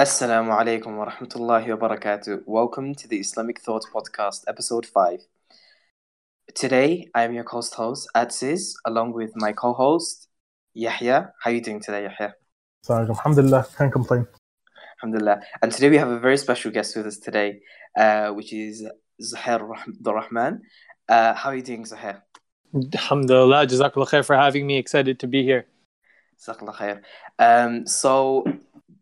Assalamu alaikum wa rahmatullahi wa barakatuh. Welcome to the Islamic Thought Podcast, episode 5. Today, I am your host host, Atsiz, along with my co host, Yahya. How are you doing today, Yahya? Sorry, Alhamdulillah, can't complain. Alhamdulillah. And today we have a very special guest with us today, uh, which is Zohair Rahman. Uh, how are you doing, Zohair? Alhamdulillah, Jazakallah khair for having me. Excited to be here. Jazakallah khair. Um, so,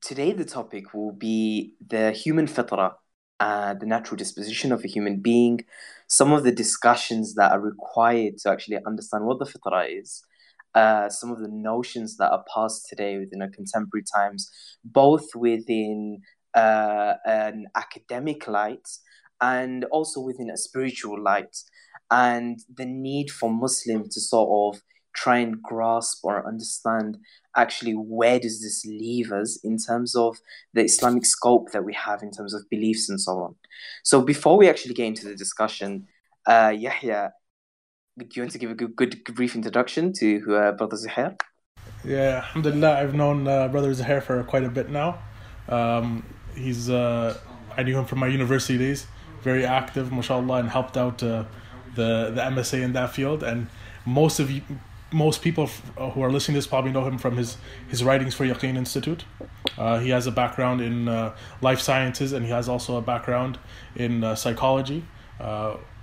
today the topic will be the human fitra, uh, the natural disposition of a human being, some of the discussions that are required to actually understand what the fitra is, uh, some of the notions that are passed today within our contemporary times, both within uh, an academic light and also within a spiritual light, and the need for Muslims to sort of try and grasp or understand actually where does this leave us in terms of the Islamic scope that we have in terms of beliefs and so on. So before we actually get into the discussion, uh, Yahya, do you want to give a good, good brief introduction to uh, Brother Zohair? Yeah, Alhamdulillah, I've known uh, Brother Zohair for quite a bit now. Um, he's uh, I knew him from my university days. Very active, mashallah, and helped out uh, the the MSA in that field. And most of you, most people who are listening to this probably know him from his his writings for Yaqeen Institute. Uh, he has a background in uh, life sciences, and he has also a background in uh, psychology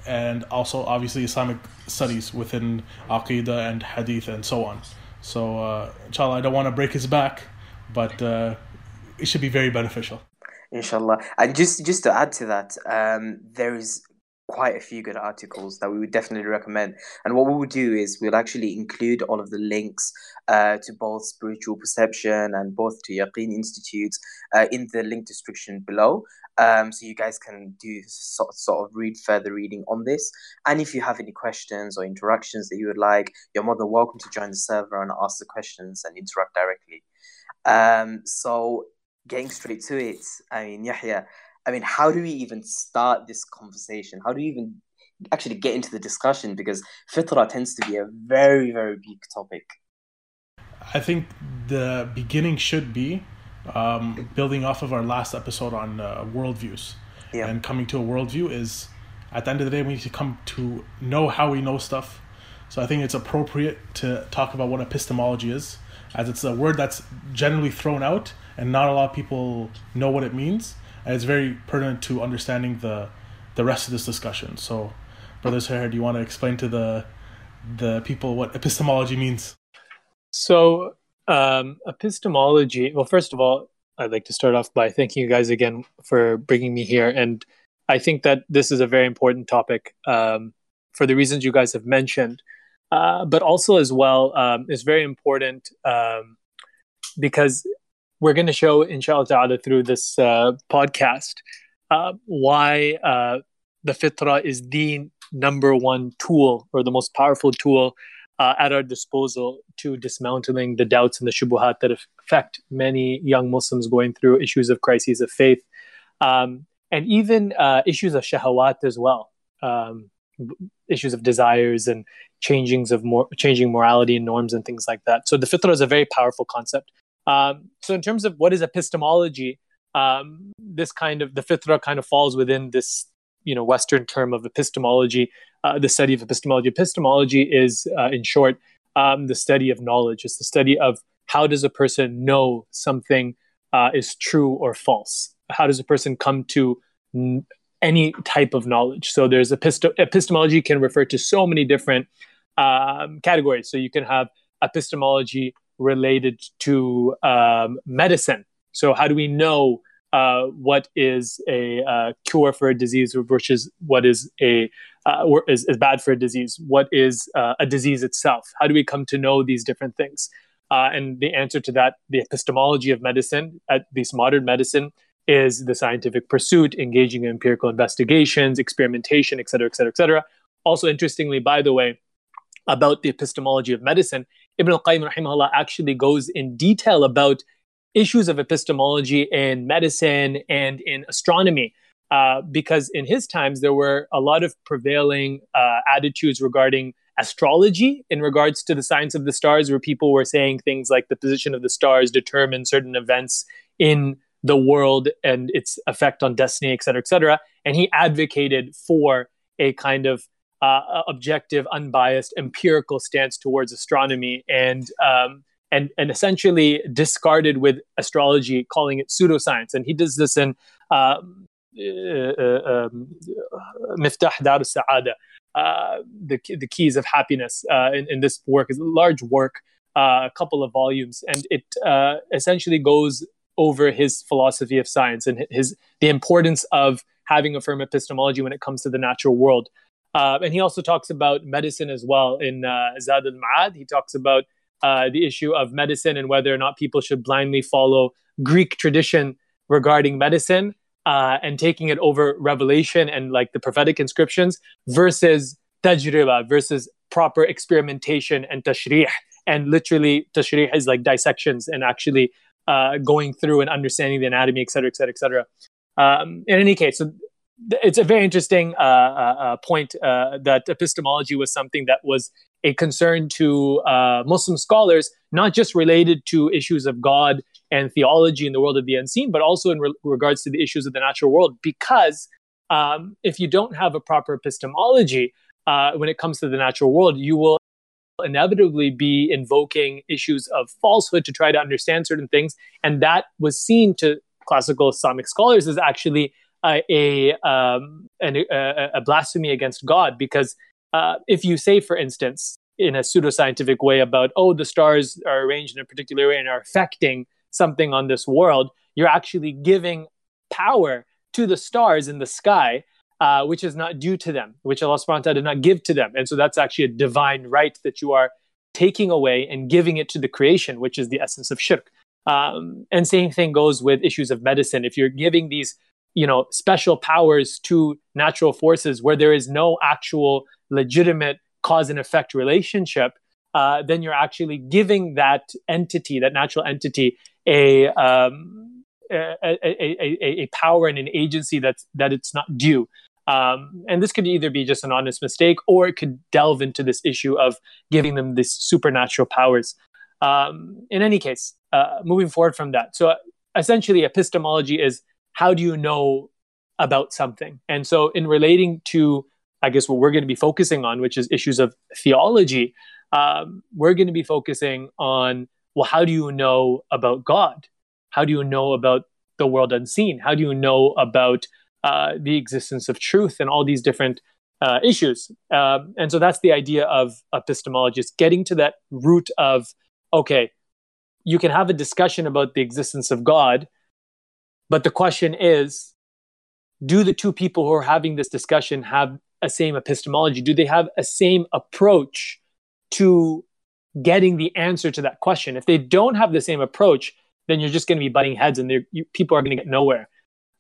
and also obviously Islamic studies within Aqidah and Hadith and so on. So, uh, inshallah, I don't want to break his back, but uh, it should be very beneficial. Inshallah. And just, just to add to that, um, there is quite a few good articles that we would definitely recommend. And what we will do is we'll actually include all of the links uh, to both Spiritual Perception and both to Yaqeen Institute uh, in the link description below. Um, so you guys can do sort, sort of read further reading on this. And if you have any questions or interactions that you would like, you're more than welcome to join the server and ask the questions and interact directly. Um, so getting straight to it, I mean, Yahya, I mean, how do we even start this conversation? How do we even actually get into the discussion? Because fitra tends to be a very, very big topic. I think the beginning should be um, building off of our last episode on uh, worldviews. Yeah. And coming to a worldview is, at the end of the day, we need to come to know how we know stuff. So I think it's appropriate to talk about what epistemology is, as it's a word that's generally thrown out and not a lot of people know what it means and it's very pertinent to understanding the the rest of this discussion. So, Brother Zohair, do you want to explain to the the people what epistemology means? So, um, epistemology. Well, first of all, I'd like to start off by thanking you guys again for bringing me here, and I think that this is a very important topic um, for the reasons you guys have mentioned, uh, but also as well um, is very important um, because we're going to show, inshallah ta'ala, through this uh, podcast, uh, why uh, the fitra is the number one tool or the most powerful tool uh, at our disposal to dismantling the doubts and the shubuhat that affect many young Muslims going through issues of crises of faith um, and even uh, issues of shahawat as well. Um, issues of desires and changings of more changing morality and norms and things like that. So the fitra is a very powerful concept. Um, so in terms of what is epistemology, um, this kind of the fitra kind of falls within this you know Western term of epistemology, uh, the study of epistemology. Epistemology is, uh, in short, um, the study of knowledge. It's the study of how does a person know something uh, is true or false. How does a person come to n- any type of knowledge? So there's epist- epistemology can refer to so many different um, categories. So you can have epistemology related to um, medicine. So, how do we know uh, what is a uh, cure for a disease versus what is a uh, is, is, bad for a disease? What is uh, a disease itself? How do we come to know these different things? Uh, and the answer to that, the epistemology of medicine, at least modern medicine, is the scientific pursuit, engaging in empirical investigations, experimentation, et cetera, et cetera, et cetera. Also, interestingly, by the way, about the epistemology of medicine, Ibn al-Qayyim rahimahullah actually goes in detail about issues of epistemology in medicine and in astronomy. Uh, because in his times there were a lot of prevailing uh, attitudes regarding astrology in regards to the science of the stars, where people were saying things like the position of the stars determine certain events in the world and its effect on destiny, et cetera, et cetera. And he advocated for a kind of uh, objective, unbiased, empirical stance towards astronomy, and um, and and essentially discarded with astrology, calling it pseudoscience. And he does this in um, uh, uh, um, Miftah Dar Sa'ada, uh, the the keys of happiness. Uh, in, in, this work is a large work, uh, a couple of volumes, and it uh, essentially goes over his philosophy of science and his the importance of having a firm epistemology when it comes to the natural world. Uh, and he also talks about medicine as well in uh, Zad al Ma'ad. He talks about uh, the issue of medicine and whether or not people should blindly follow Greek tradition regarding medicine uh, and taking it over revelation and like the prophetic inscriptions versus tajriba, versus proper experimentation and tashrih. And literally, tashrih is like dissections and actually uh, going through and understanding the anatomy, et cetera, et cetera, et cetera. Um, in any case, so it's a very interesting uh, uh, uh, point uh, that epistemology was something that was a concern to uh, Muslim scholars, not just related to issues of God and theology in the world of the unseen, but also in re- regards to the issues of the natural world. Because um, if you don't have a proper epistemology uh, when it comes to the natural world, you will inevitably be invoking issues of falsehood to try to understand certain things. And that was seen to classical Islamic scholars as actually a, um, a, a, blasphemy against God because uh, if you say, for instance, in a pseudoscientific way about oh the stars are arranged in a particular way and are affecting something on this world, you're actually giving power to the stars in the sky, uh, which is not due to them, which Allah subhanahu wa ta'ala did not give to them. And so that's actually a divine right that you are taking away and giving it to the creation, which is the essence of shirk. Um, and same thing goes with issues of medicine. If you're giving these you know special powers to natural forces where there is no actual legitimate cause and effect relationship uh, then you're actually giving that entity that natural entity a, um, a, a, a, a, power and an agency that's that it's not due. Um, and this could either be just an honest mistake or it could delve into this issue of giving them these supernatural powers. Um, in any case uh, moving forward from that. So essentially epistemology is how do you know about something? And so, in relating to, I guess, what we're going to be focusing on, which is issues of theology, um, we're going to be focusing on, well, how do you know about God? How do you know about the world unseen? How do you know about uh, the existence of truth and all these different uh, issues? Um, and so that's the idea of epistemology, is getting to that root of, okay, you can have a discussion about the existence of God, but the question is do the two people who are having this discussion have a same epistemology? Do they have a same approach to getting the answer to that question? If they don't have the same approach, then you're just going to be butting heads and you, people are going to get nowhere.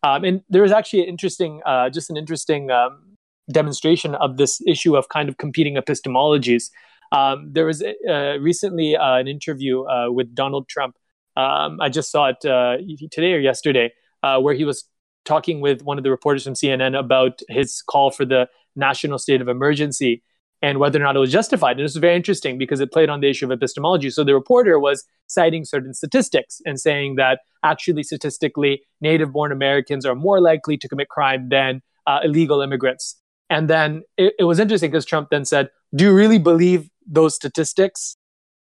Um, and there was actually an interesting, uh, just an interesting um, demonstration of this issue of kind of competing epistemologies. Um, there was uh, recently uh, an interview uh, with Donald Trump um, I just saw it uh, today or yesterday, uh, where he was talking with one of the reporters from CNN about his call for the national state of emergency and whether or not it was justified. And this was very interesting because it played on the issue of epistemology. So the reporter was citing certain statistics and saying that actually, statistically, native born Americans are more likely to commit crime than uh, illegal immigrants. And then it, it was interesting because Trump then said, Do you really believe those statistics?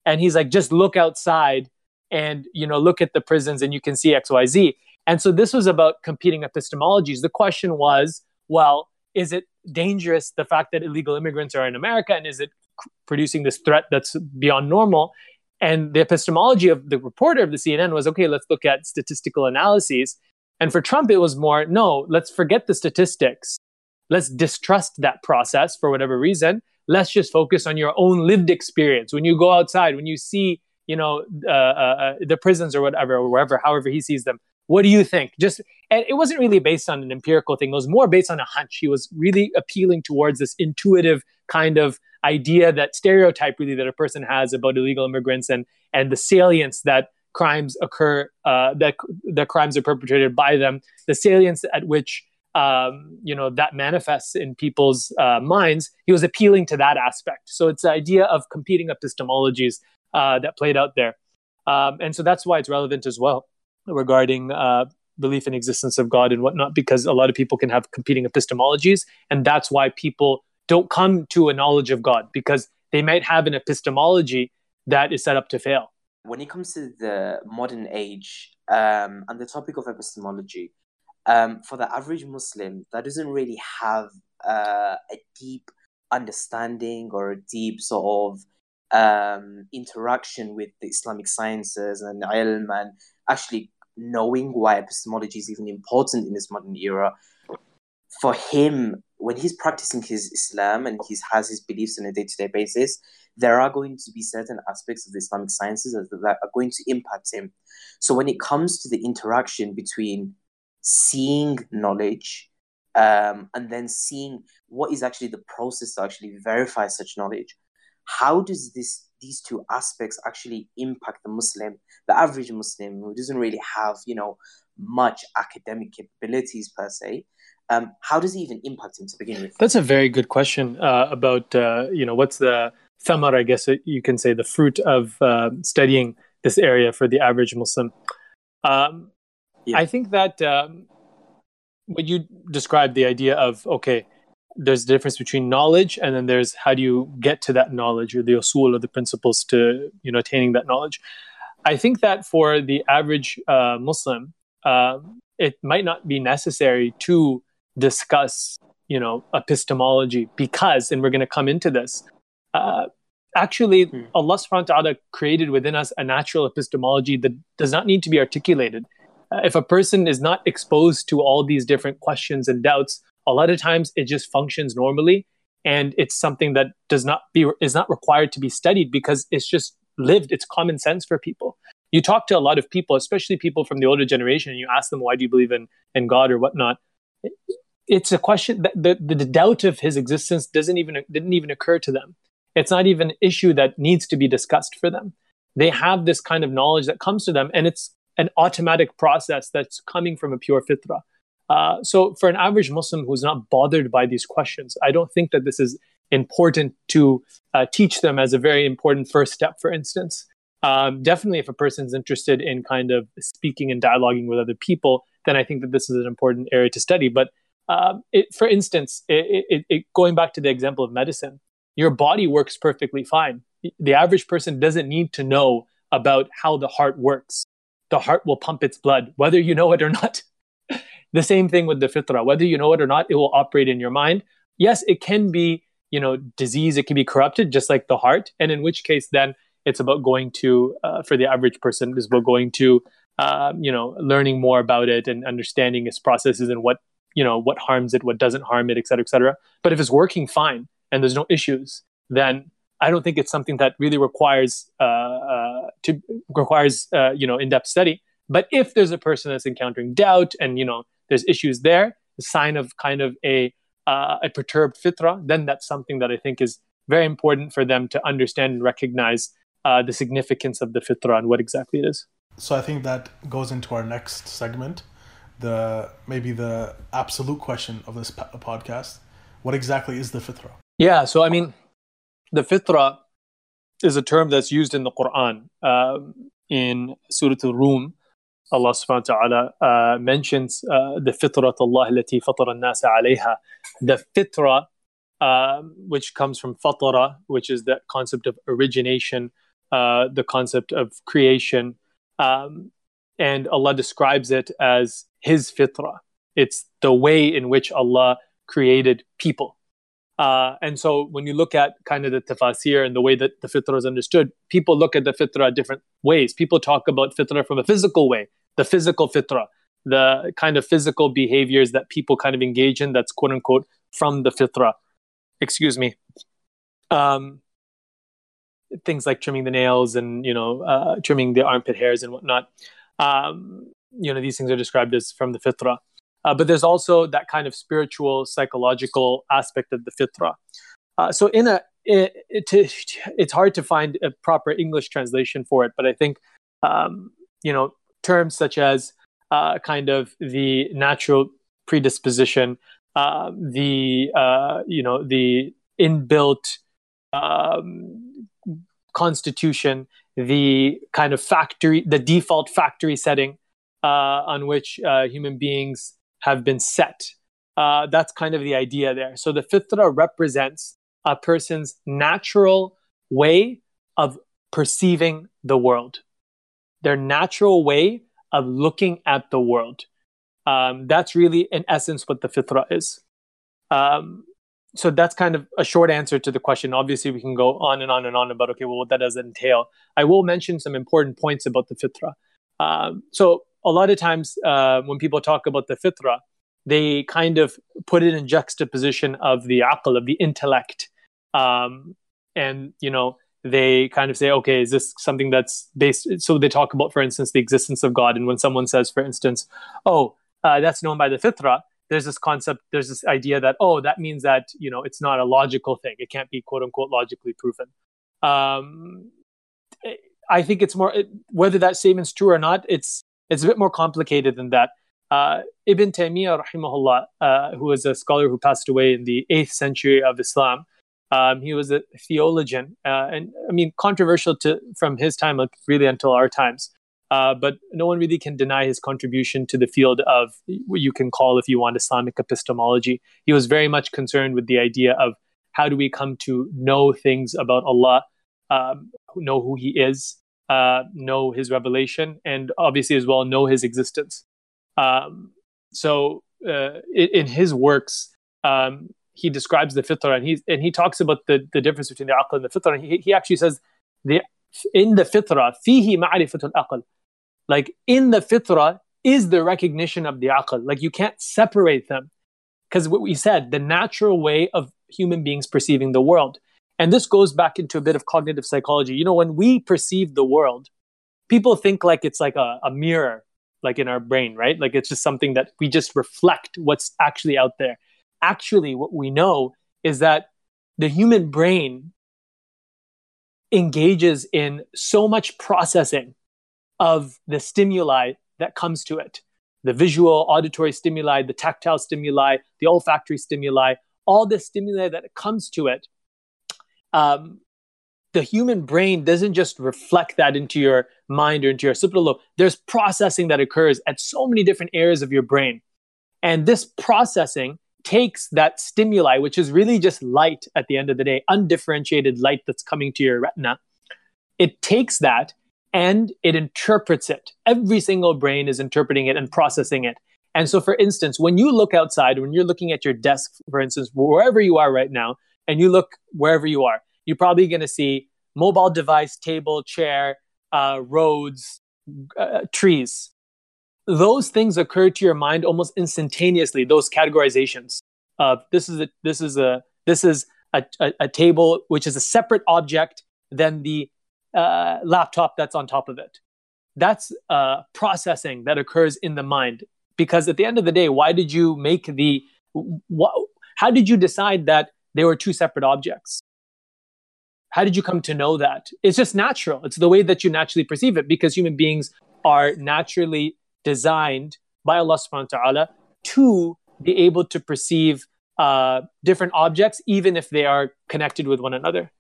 And he's like, Just look outside and you know look at the prisons and you can see xyz and so this was about competing epistemologies. The question was well is it dangerous the fact that illegal immigrants are in america and is it producing this threat that's beyond normal? And the epistemology of the reporter of the cnn was okay let's look at statistical analyses. And for trump it was more no let's forget the statistics. Let's distrust that process for whatever reason. Let's just focus on your own lived experience. When you go outside when you see you know uh, uh, uh, the prisons or whatever or wherever however he sees them. What do you think? Just and it wasn't really based on an empirical thing. It was more based on a hunch. He was really appealing towards this intuitive kind of idea that stereotype really that a person has about illegal immigrants and and the salience that crimes occur uh, that that crimes are perpetrated by them the salience at which um, you know that manifests in people's uh, minds. He was appealing to that aspect. So it's the idea of competing epistemologies uh, that played out there. Um, and so that's why it's relevant as well regarding uh, belief in existence of God and whatnot, because a lot of people can have competing epistemologies, and that's why people don't come to a knowledge of God because they might have an epistemology that is set up to fail. When it comes to the modern age um, and the topic of epistemology, um, for the average Muslim, that doesn't really have uh, a deep understanding or a deep sort of um, interaction with the Islamic sciences and ilm and actually knowing why epistemology is even important in this modern era. For him, when he's practicing his Islam and he has his beliefs on a day to day basis, there are going to be certain aspects of the Islamic sciences that are going to impact him. So when it comes to the interaction between seeing knowledge um, and then seeing what is actually the process to actually verify such knowledge, how does this these two aspects actually impact the Muslim, the average Muslim who doesn't really have, you know, much academic capabilities per se? Um, how does it even impact him to begin with? That's a very good question uh, about, uh, you know, what's the thamar, I guess you can say, the fruit of uh, studying this area for the average Muslim. Um, yeah. I think that um, when you described the idea of, okay, there's a difference between knowledge and then there's how do you get to that knowledge or the usul or the principles to, you know, attaining that knowledge. I think that for the average uh, Muslim, uh, it might not be necessary to discuss you know epistemology because and we're going to come into this uh, actually hmm. allah subhanahu wa ta'ala created within us a natural epistemology that does not need to be articulated uh, if a person is not exposed to all these different questions and doubts a lot of times it just functions normally and it's something that does not be is not required to be studied because it's just lived. It's common sense for people. You talk to a lot of people especially people from the older generation and you ask them why do you believe in in god or whatnot? It's a question that the, the, doubt of his existence doesn't even didn't even occur to them. It's not even an issue that needs to be discussed for them. They have this kind of knowledge that comes to them and it's an automatic process that's coming from a pure fitra uh, so for an average muslim who's not bothered by these questions i don't think that this is important to uh, teach them as a very important first step for instance um, definitely if a person's interested in kind of speaking and dialoguing with other people then i think that this is an important area to study but um, it, for instance, it, it, going back to the example of medicine, your body works perfectly fine. The average person doesn't need to know about how the heart works. The heart will pump its blood, whether you know it or not. The same thing with the fitra, whether you know it or not, it will operate in your mind. Yes, it can be, you know, disease. It can be corrupted, just like the heart. And in which case, then it's about going to, uh, for the average person, is about going to, um, you know, learning more about it and understanding its processes and what you know what harms it what doesn't harm it et cetera et cetera but if it's working fine and there's no issues then i don't think it's something that really requires uh, uh, to requires uh, you know in-depth study but if there's a person that's encountering doubt and you know there's issues there a sign of kind of a uh, a perturbed fitra then that's something that i think is very important for them to understand and recognize uh, the significance of the fitra and what exactly it is so i think that goes into our next segment the maybe the absolute question of this podcast. What exactly is the fitra? Yeah, so I mean, the fitra is a term that's used in the Quran. Uh, in Surah Al-Rum, Allah subhanahu wa ta'ala uh, mentions uh, the fitrat Allah التي فطر الناس عليها. The fitra, uh, which comes from fatara, which is the concept of origination, uh, the concept of creation. Um, and Allah describes it as His fitrah. It's the way in which Allah created people. Uh, and so when you look at kind of the tafsir and the way that the fitrah is understood, people look at the fitrah different ways. People talk about fitrah from a physical way, the physical fitrah, the kind of physical behaviors that people kind of engage in that's quote unquote from the fitrah. Excuse me. Um, things like trimming the nails and you know uh, trimming the armpit hairs and whatnot um, you know these things are described as from the fitra uh, but there's also that kind of spiritual psychological aspect of the fitra uh, so in a it, it, it's hard to find a proper english translation for it but i think um, you know terms such as uh, kind of the natural predisposition uh, the uh, you know the inbuilt um, constitution the kind of factory, the default factory setting, uh, on which uh, human beings have been set. Uh, that's kind of the idea there. So the fitra represents a person's natural way of perceiving the world, their natural way of looking at the world. Um, that's really, in essence, what the fitra is. Um, so that's kind of a short answer to the question. Obviously, we can go on and on and on about okay, well, what that does entail. I will mention some important points about the fitra. Um, so a lot of times uh, when people talk about the fitra, they kind of put it in juxtaposition of the aql, of the intellect. Um, and, you know, they kind of say, okay, is this something that's based? So they talk about, for instance, the existence of God. And when someone says, for instance, oh, uh, that's known by the fitra, there's this concept, there's this idea that, oh, that means that, you know, it's not a logical thing. It can't be quote unquote logically proven. Um, I think it's more, whether that statement's true or not, it's, it's a bit more complicated than that. Uh, Ibn Taymiyyah, rahimahullah, uh, who was a scholar who passed away in the 8th century of Islam, um, he was a theologian, uh, and I mean, controversial to from his time really until our times. Uh, but no one really can deny his contribution to the field of what you can call, if you want, Islamic epistemology. He was very much concerned with the idea of how do we come to know things about Allah, um, know who He is, uh, know His revelation, and obviously as well know His existence. Um, so uh, in, in, his works, um, he describes the fitra and he and he talks about the, the difference between the aql and the fitra. And he, he actually says the in the fitra fihi ma'rifatul aql. Like in the fitra is the recognition of the aql. Like you can't separate them. Because what we said, the natural way of human beings perceiving the world. And this goes back into a bit of cognitive psychology. You know, when we perceive the world, people think like it's like a, a mirror, like in our brain, right? Like it's just something that we just reflect what's actually out there actually what we know is that the human brain engages in so much processing of the stimuli that comes to it. The visual auditory stimuli the tactile stimuli the olfactory stimuli all the stimuli that comes to it um, the human brain doesn't just reflect that into your mind or into your occipital lobe. There's processing that occurs at so many different areas of your brain. And this processing takes that stimuli, which is really just light at the end of the day, undifferentiated light that's coming to your retina, it takes that and it interprets it. Every single brain is interpreting it and processing it. And so, for instance, when you look outside, when you're looking at your desk, for instance, wherever you are right now, and you look wherever you are, you're probably going to see mobile device, table, chair, uh, roads, uh, trees those things occur to your mind almost instantaneously those categorizations uh, this is a this is a this is a, a, a table which is a separate object than the uh, laptop that's on top of it. That's uh, processing that occurs in the mind because at the end of the day why did you make the wh- how did you decide that they were two separate objects? How did you come to know that? It's just natural. It's the way that you naturally perceive it because human beings are naturally designed by Allah subhanahu wa ta'ala to be able to perceive uh, different objects, even if they are connected with one another.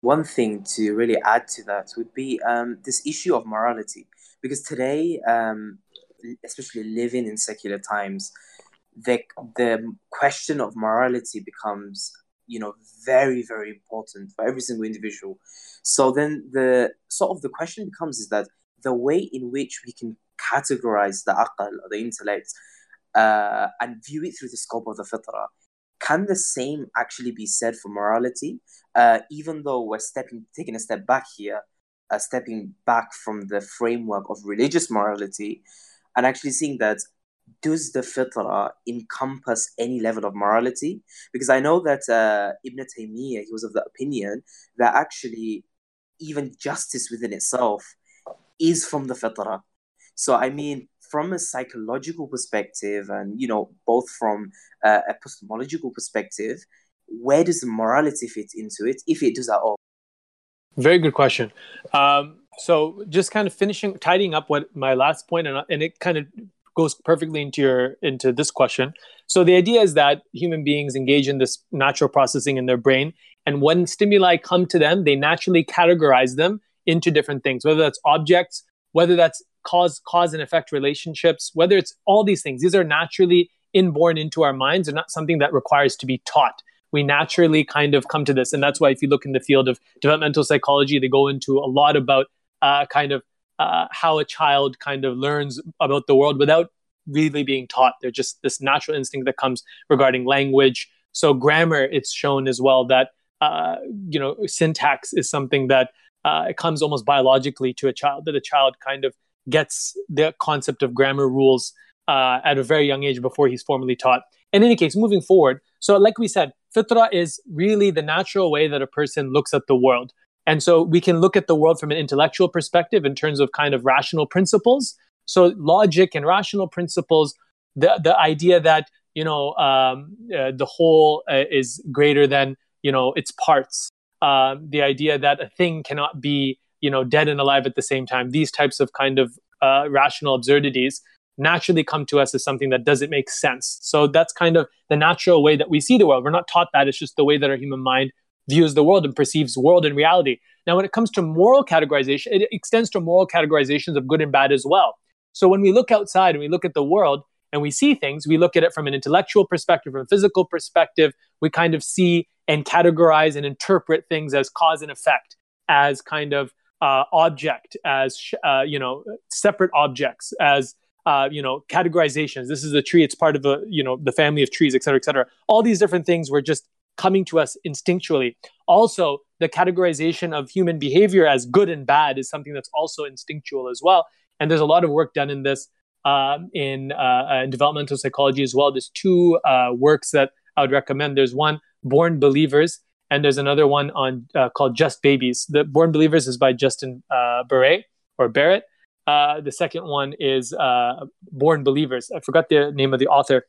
One thing to really add to that would be um, this issue of morality. Because today, um, especially living in secular times, the, the question of morality becomes you know very very important for every single individual so then the sort of the question becomes is that the way in which we can categorize the aql or the intellect uh, and view it through the scope of the fitrah. Can the same actually be said for morality? Uh, even though we're stepping, taking a step back here, uh, stepping back from the framework of religious morality, and actually seeing that does the fitrah encompass any level of morality? Because I know that uh, Ibn Taymiyyah, he was of the opinion that actually even justice within itself is from the fitrah. So, I mean, from a psychological perspective and, you know, both from uh, a epistemological perspective, where does morality fit into it, if it does at all? Very good question. Um, so, just kind of finishing, tidying up what my last point, and, and it kind of goes perfectly into your into this question. So the idea is that human beings engage in this natural processing in their brain, and when stimuli come to them, they naturally categorize them into different things, whether that's objects, whether that's cause cause and effect relationships, whether it's all these things, these are naturally inborn into our minds. They're not something that requires to be taught. We naturally kind of come to this, and that's why if you look in the field of developmental psychology, they go into a lot about uh, kind of uh, how a child kind of learns about the world without really being taught. They're just this natural instinct that comes regarding language. So grammar, it's shown as well that uh, you know syntax is something that uh, it comes almost biologically to a child. That a child kind of gets the concept of grammar rules uh, at a very young age before he's formally taught. In any case, moving forward, so like we said, fitra is really the natural way that a person looks at the world. And so we can look at the world from an intellectual perspective in terms of kind of rational principles. So logic and rational principles, the the idea that you know um, uh, the whole uh, is greater than you know its parts. Uh, the idea that a thing cannot be you know dead and alive at the same time. These types of kind of uh, rational absurdities naturally come to us as something that doesn't make sense. So that's kind of the natural way that we see the world. We're not taught that. It's just the way that our human mind views the world and perceives world and reality. Now, when it comes to moral categorization, it extends to moral categorizations of good and bad as well. So when we look outside and we look at the world and we see things, we look at it from an intellectual perspective, from a physical perspective. We kind of see and categorize and interpret things as cause and effect, as kind of uh, object, as uh, you know, separate objects, as uh, you know, categorizations. This is a tree; it's part of a you know the family of trees, et cetera, et cetera. All these different things were just coming to us instinctually. Also, the categorization of human behavior as good and bad is something that's also instinctual as well. And there's a lot of work done in this um, in, uh, in developmental psychology as well. There's two uh, works that I would recommend. There's one, Born Believers, and there's another one on uh, called Just Babies. The Born Believers is by Justin uh, Barrett or Barrett. Uh, the second one is uh, Born Believers. I forgot the name of the author.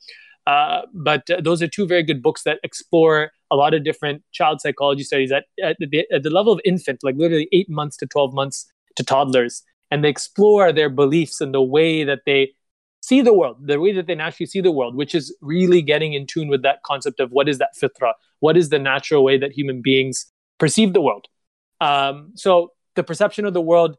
Uh, but uh, those are two very good books that explore a lot of different child psychology studies at, at, the, at the level of infant, like literally eight months to 12 months to toddlers. And they explore their beliefs and the way that they see the world, the way that they naturally see the world, which is really getting in tune with that concept of what is that fitra? What is the natural way that human beings perceive the world? Um, so the perception of the world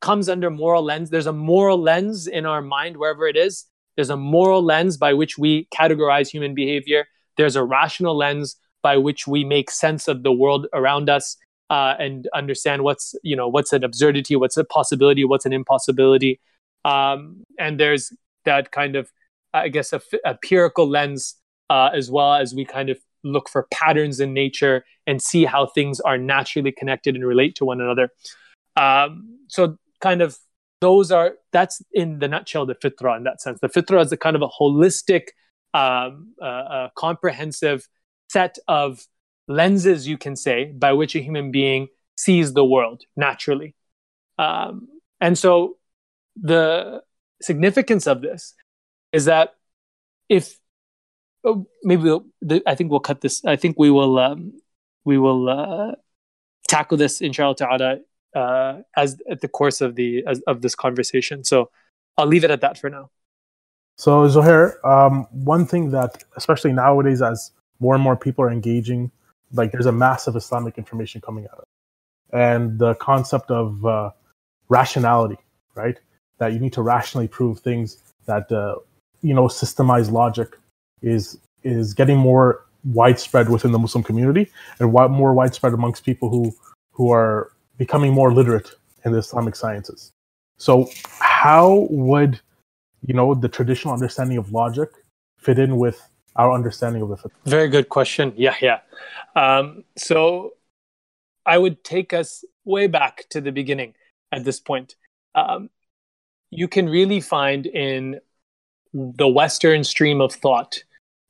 comes under moral lens. There's a moral lens in our mind, wherever it is. There's a moral lens by which we categorize human behavior. There's a rational lens by which we make sense of the world around us uh, and understand what's you know what's an absurdity, what's a possibility, what's an impossibility. Um, and there's that kind of I guess a, a empirical lens uh, as well as we kind of look for patterns in nature and see how things are naturally connected and relate to one another. Um, so kind of those are that's in the nutshell the fitra in that sense. The fitra is a kind of a holistic, um, uh, comprehensive set of lenses, you can say, by which a human being sees the world naturally. Um, and so the significance of this is that if oh, maybe we'll, the, I think we'll cut this. I think we will um, we will uh, tackle this inshallah ta'ala uh, as at the course of the as, of this conversation. So I'll leave it at that for now. So Zohair, um, one thing that especially nowadays, as more and more people are engaging, like there's a massive Islamic information coming out, and the concept of uh, rationality, right? That you need to rationally prove things. That uh, you know, systemized logic is is getting more widespread within the Muslim community and more widespread amongst people who who are becoming more literate in the Islamic sciences. So, how would you know the traditional understanding of logic fit in with our understanding of the fiqh? Very good question. Yeah, yeah. Um, so, I would take us way back to the beginning at this point. Um, you can really find in the Western stream of thought,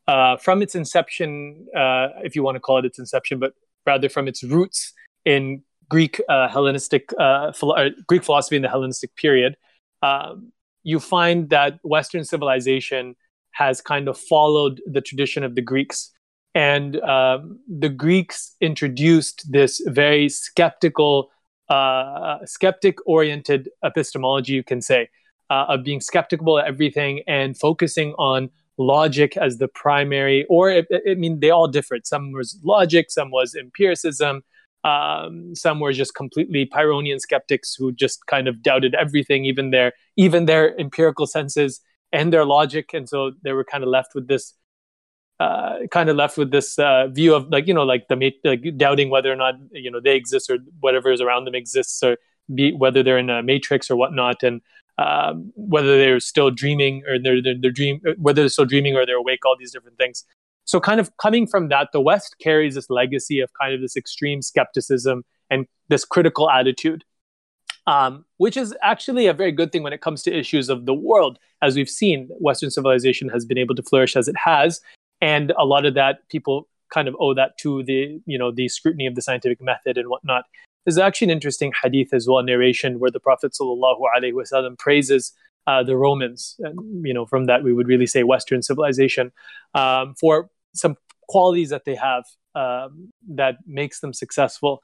uh, from its inception, uh, if you want to call it its inception, but rather from its roots in Greek uh, Hellenistic uh, philo- uh, Greek philosophy in the Hellenistic period, um, you find that Western civilization has kind of followed the tradition of the Greeks, and um, the Greeks introduced this very skeptical, uh, skeptic-oriented epistemology, you can say, uh, of being skeptical at everything and focusing on logic as the primary or I mean they all differed. Some was logic some was empiricism Um, some were just completely Pyrrhonian skeptics who just kind of doubted everything, even their even their empirical senses and their logic, and so they were kind of left with this uh, kind of left with this uh, view of like you know like the like doubting whether or not you know they exist or whatever is around them exists or be whether they're in a matrix or whatnot. And um, whether they're still dreaming or they're, they're, they're dream whether they're still dreaming or they're awake all these different things. So kind of coming from that the west carries this legacy of kind of this extreme skepticism and this critical attitude um, which is actually a very good thing when it comes to issues of the world. As we've seen western civilization has been able to flourish as it has and a lot of that people kind of owe that to the you know the scrutiny of the scientific method and whatnot. There's actually an interesting hadith as well, narration where the Prophet wasallam praises uh, the Romans. And, you know, from that we would really say Western civilization um, for some qualities that they have um, that makes them successful.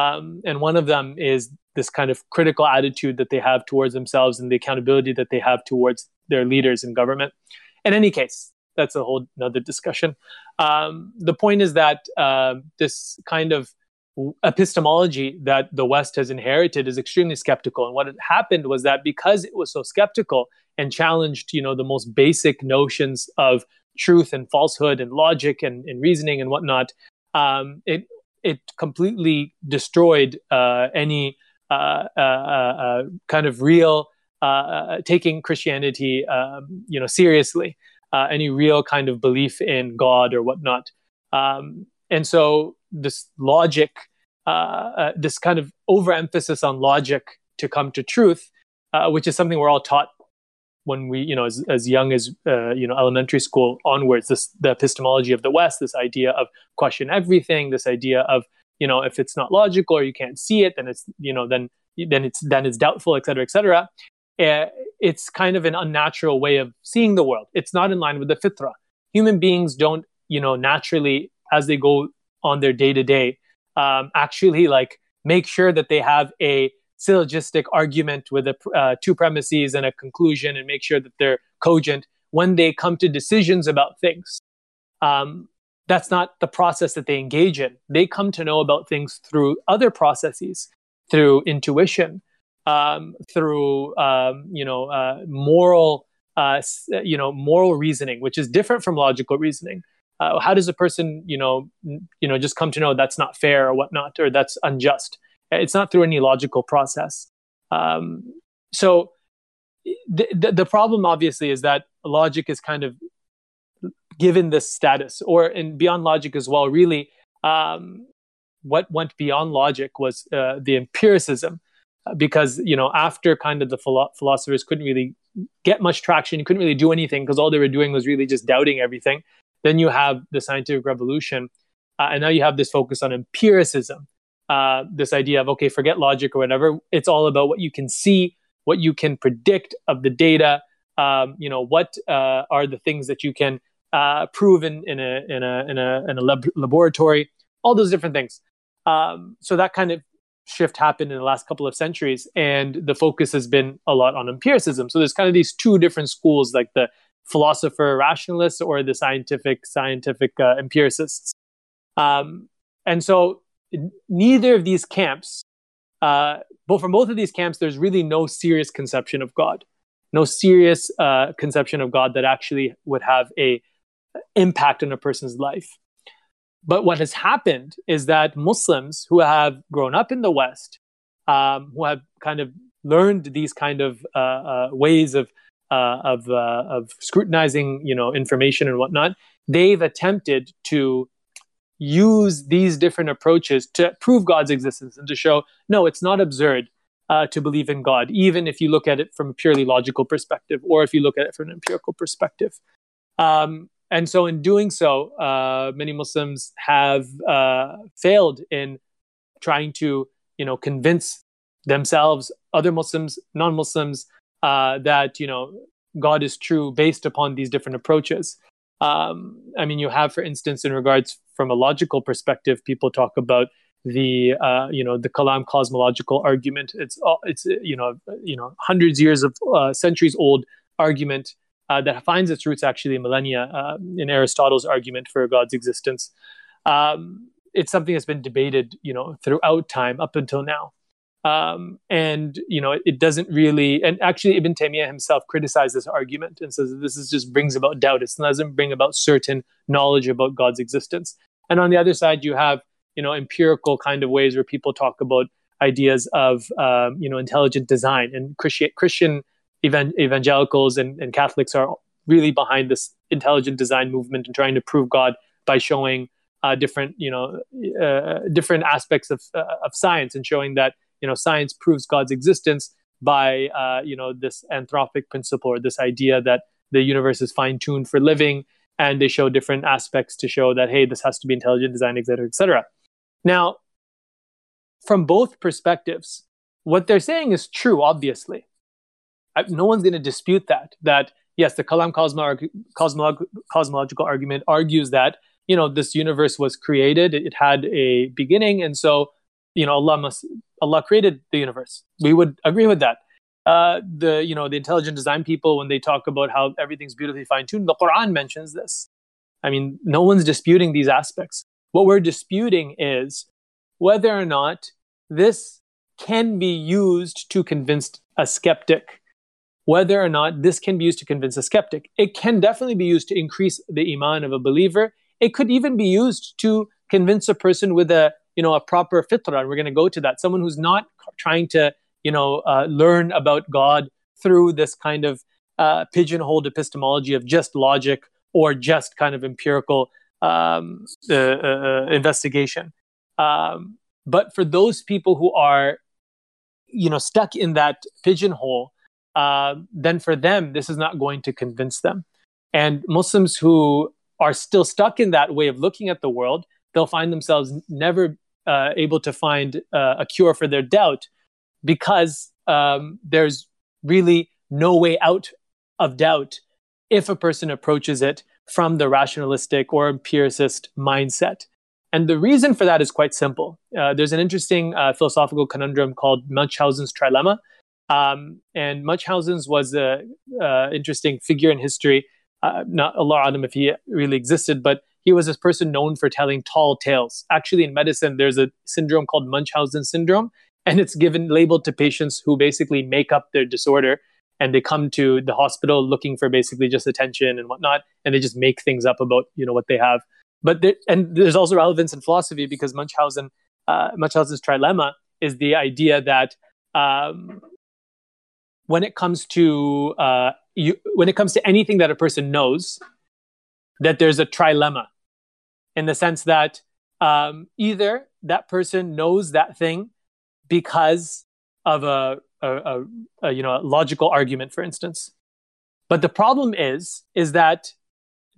Um, and one of them is this kind of critical attitude that they have towards themselves and the accountability that they have towards their leaders in government. In any case, that's a whole another discussion. Um, the point is that uh, this kind of epistemology that the West has inherited is extremely skeptical. And what happened was that because it was so skeptical and challenged, you know, the most basic notions of truth and falsehood and logic and, and reasoning and whatnot, um, it it completely destroyed uh, any uh, uh, uh kind of real uh, taking Christianity, um, you know, seriously uh, any real kind of belief in God or whatnot. Um, and so this logic, uh, uh, this kind of overemphasis on logic to come to truth, uh, which is something we're all taught when we, you know, as, as young as, uh, you know, elementary school onwards, this, the epistemology of the West, this idea of question everything, this idea of, you know, if it's not logical or you can't see it, then it's, you know, then, then it's, then it's doubtful, et cetera, et cetera. Uh, it's kind of an unnatural way of seeing the world. It's not in line with the fitra. Human beings don't, you know, naturally as they go on their day to day, actually like make sure that they have a syllogistic argument with a, uh, two premises and a conclusion, and make sure that they're cogent when they come to decisions about things. Um, that's not the process that they engage in. They come to know about things through other processes, through intuition, um, through um, you know uh, moral uh, you know moral reasoning, which is different from logical reasoning. Uh, how does a person you know you know just come to know that's not fair or whatnot or that's unjust? It's not through any logical process. Um, so the, the, the problem obviously is that logic is kind of given this status, or and beyond logic as well. Really, um, what went beyond logic was uh, the empiricism because you know after kind of the philo- philosophers couldn't really get much traction you couldn't really do anything because all they were doing was really just doubting everything then you have the scientific revolution uh, and now you have this focus on empiricism uh, this idea of okay forget logic or whatever. It's all about what you can see what you can predict of the data um, you know what uh, are the things that you can uh, prove in, in, a, in, a, in, a, in a lab- laboratory all those different things. Um, so that kind of shift happened in the last couple of centuries and the focus has been a lot on empiricism. So there's kind of these two different schools like the philosopher rationalists or the scientific scientific uh, empiricists. Um, and so neither of these camps uh, but for both of these camps there's really no serious conception of god no serious uh, conception of god that actually would have a impact on a person's life but what has happened is that Muslims who have grown up in the West, um, who have kind of learned these kind of uh, uh, ways of uh, of uh, of scrutinizing, you know, information and whatnot, they've attempted to use these different approaches to prove God's existence and to show no, it's not absurd uh, to believe in God, even if you look at it from a purely logical perspective, or if you look at it from an empirical perspective. Um, and so, in doing so, uh, many Muslims have uh, failed in trying to, you know, convince themselves, other Muslims, non-Muslims, uh, that you know God is true based upon these different approaches. Um, I mean, you have, for instance, in regards from a logical perspective, people talk about the uh, you know the Kalam cosmological argument. It's it's you know you know hundreds years of uh, centuries old argument uh, that finds its roots actually in millennia uh, in Aristotle's argument for God's existence. Um, it's something that's been debated, you know, throughout time up until now. Um, and you know, it, it, doesn't really. And actually, Ibn Taymiyyah himself criticized this argument and says this is just brings about doubt. It doesn't bring about certain knowledge about God's existence. And on the other side, you have you know empirical kind of ways where people talk about ideas of um, you know intelligent design and Christian, Christian evan- evangelicals and, and Catholics are really behind this intelligent design movement and trying to prove God by showing uh, different you know uh, different aspects of uh, of science and showing that you know science proves God's existence by uh, you know this anthropic principle or this idea that the universe is fine tuned for living and they show different aspects to show that hey this has to be intelligent design et cetera et cetera. Now from both perspectives what they're saying is true obviously no one's going to dispute that that yes the kalam cosmo- cosmolog- cosmological argument argues that you know this universe was created it had a beginning and so you know allah must allah created the universe. We would agree with that. Uh, the you know the intelligent design people when they talk about how everything's beautifully fine tuned the quran mentions this. I mean no one's disputing these aspects. What we're disputing is whether or not this can be used to convince a skeptic whether or not this can be used to convince a skeptic. It can definitely be used to increase the iman of a believer. It could even be used to convince a person with a you know a proper fitra. And we're going to go to that. Someone who's not trying to you know uh, learn about god through this kind of uh, pigeonholed epistemology of just logic or just kind of empirical um, uh, uh investigation. Um, but for those people who are you know stuck in that pigeonhole uh, then for them this is not going to convince them and muslims who are still stuck in that way of looking at the world, they'll find themselves never uh, able to find uh, a cure for their doubt because um, there's really no way out of doubt if a person approaches it from the rationalistic or empiricist mindset. And the reason for that is quite simple. Uh, there's an interesting uh, philosophical conundrum called Munchausen's trilemma. Um, and Munchausen's was an interesting figure in history uh, not Allahu a'lam if he really existed, but he was this person known for telling tall tales. Actually, in medicine, there's a syndrome called Munchausen syndrome, and it's given labeled to patients who basically make up their disorder and they come to the hospital looking for basically just attention and whatnot, and they just make things up about you know what they have. But there, and there's also relevance in philosophy because Munchausen uh, Munchausen's trilemma is the idea that um, when it comes to uh, you, when it comes to anything that a person knows, that there's a trilemma, in the sense that um, either that person knows that thing because of a, a, a, a you know logical argument, for instance, but the problem is is that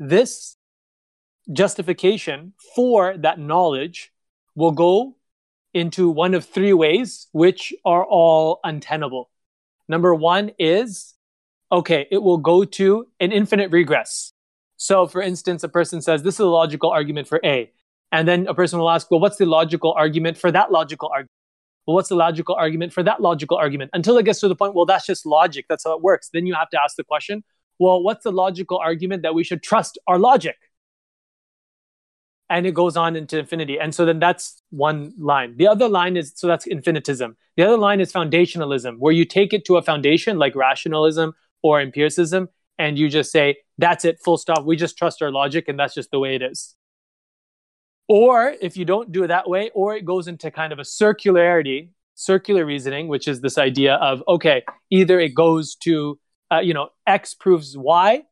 this justification for that knowledge will go into one of three ways, which are all untenable. Number one is okay, it will go to an infinite regress. So, for instance, a person says, This is a logical argument for A. And then a person will ask, Well, what's the logical argument for that logical argument? Well, what's the logical argument for that logical argument? Until it gets to the point, well, that's just logic. That's how it works. Then you have to ask the question, well, what's the logical argument that we should trust our logic? And it goes on into infinity. And so then that's one line. The other line is so that's infinitism. The other line is foundationalism, where you take it to a foundation like rationalism or empiricism, and you just say, that's it, full stop. We just trust our logic, and that's just the way it is. Or if you don't do it that way, or it goes into kind of a circularity, circular reasoning, which is this idea of, okay, either it goes to, uh, you know, X proves Y,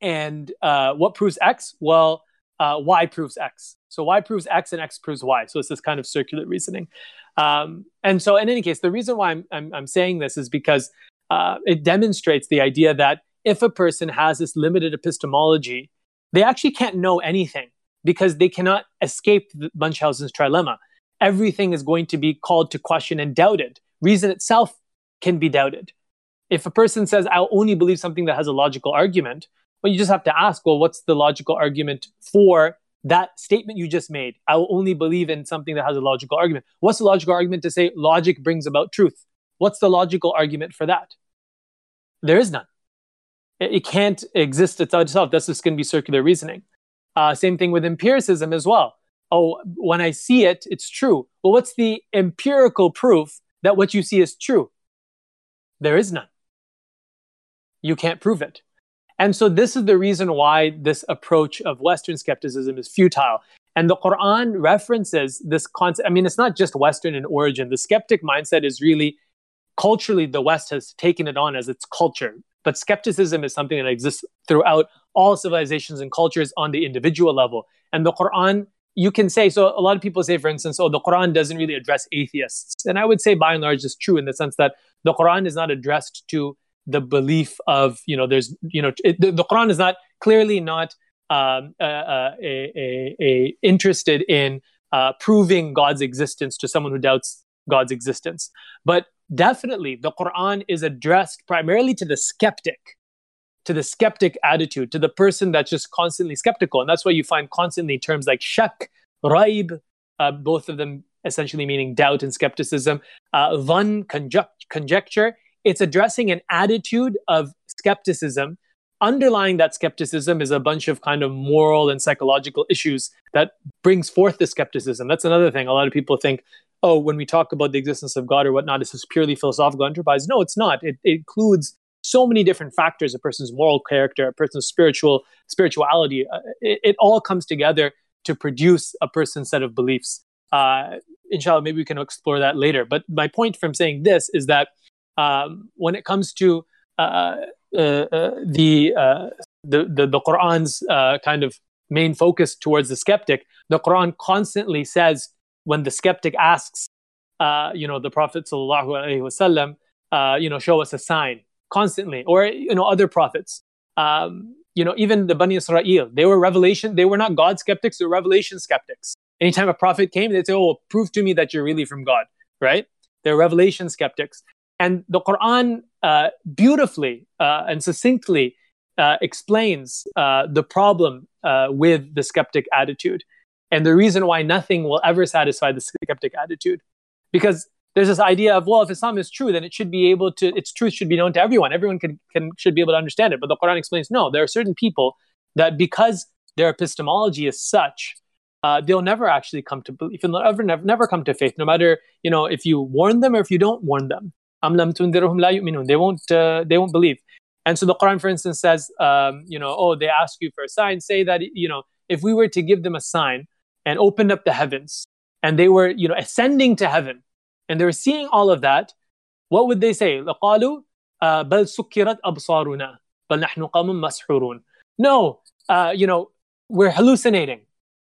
and uh, what proves X? Well, uh, y proves x. So y proves x and x proves y. So it's this kind of circular reasoning. Um, and so, in any case, the reason why I'm, I'm, I'm saying this is because uh, it demonstrates the idea that if a person has this limited epistemology, they actually can't know anything because they cannot escape Munchausen's trilemma. Everything is going to be called to question and doubted. Reason itself can be doubted. If a person says, I'll only believe something that has a logical argument, well, you just have to ask, well, what's the logical argument for that statement you just made? I will only believe in something that has a logical argument. What's the logical argument to say logic brings about truth? What's the logical argument for that? There is none. It can't exist itself. That's just going to be circular reasoning. Uh, same thing with empiricism as well. oh, when I see it, it's true. Well, what's the empirical proof that what you see is true? There is none. You can't prove it. And so this is the reason why this approach of Western skepticism is futile. And the Quran references this concept. I mean, it's not just Western in origin. The skeptic mindset is really culturally, the West has taken it on as its culture. But skepticism is something that exists throughout all civilizations and cultures on the individual level. And the Quran, you can say, so a lot of people say, for instance, oh, the Quran doesn't really address atheists. And I would say by and large is true in the sense that the Quran is not addressed to the belief of, you know, there's, you know, it, the, the, Quran is not clearly not um, uh, uh, a, a, a interested in uh, proving God's existence to someone who doubts God's existence. But definitely the Quran is addressed primarily to the skeptic, to the skeptic attitude, to the person that's just constantly skeptical. And that's why you find constantly terms like shak, raib, uh, both of them essentially meaning doubt and skepticism, uh, van, conject- conjecture. It's addressing an attitude of skepticism. Underlying that skepticism is a bunch of kind of moral and psychological issues that brings forth the skepticism. That's another thing. A lot of people think oh, when we talk about the existence of God or whatnot, this is purely philosophical enterprise. No, it's not. It, it includes so many different factors: a person's moral character, a person's spiritual spirituality. Uh, it, it, all comes together to produce a person's set of beliefs. Uh, inshallah, maybe we can explore that later. But my point from saying this is that um, when it comes to uh, uh, uh the, uh, the, the the Quran's kind of main focus towards the skeptic, the Quran constantly says when the skeptic asks, you know, the Prophet sallallahu alaihi wasallam, you know, show us a sign constantly, or you know, other prophets. Um, you know, even the Bani Israel, they were revelation. They were not God skeptics; they were revelation skeptics. Anytime a prophet came, they'd say, "Oh, prove to me that you're really from God." Right? They're revelation skeptics, and the Quran uh, beautifully uh, and succinctly uh, explains uh, the problem uh, with the skeptic attitude and the reason why nothing will ever satisfy the skeptic attitude. Because there's this idea of, well, if Islam is true, then it should be able to, its truth should be known to everyone. Everyone can, can should be able to understand it. But the Quran explains, no, there are certain people that because their epistemology is such, uh, they'll never actually come to belief and they'll ever, never, never come to faith, no matter, you know, if you warn them or if you don't warn them. They won't, uh, they won't believe. And so the Quran, for instance, says, um, you know, oh, they ask you for a sign. Say that, you know, if we were to give them a sign, and opened up the heavens and they were you know ascending to heaven and they were seeing all of that what would they say لقالوا بل سكرت أبصارنا بل نحن قوم مسحورون no uh, you know we're hallucinating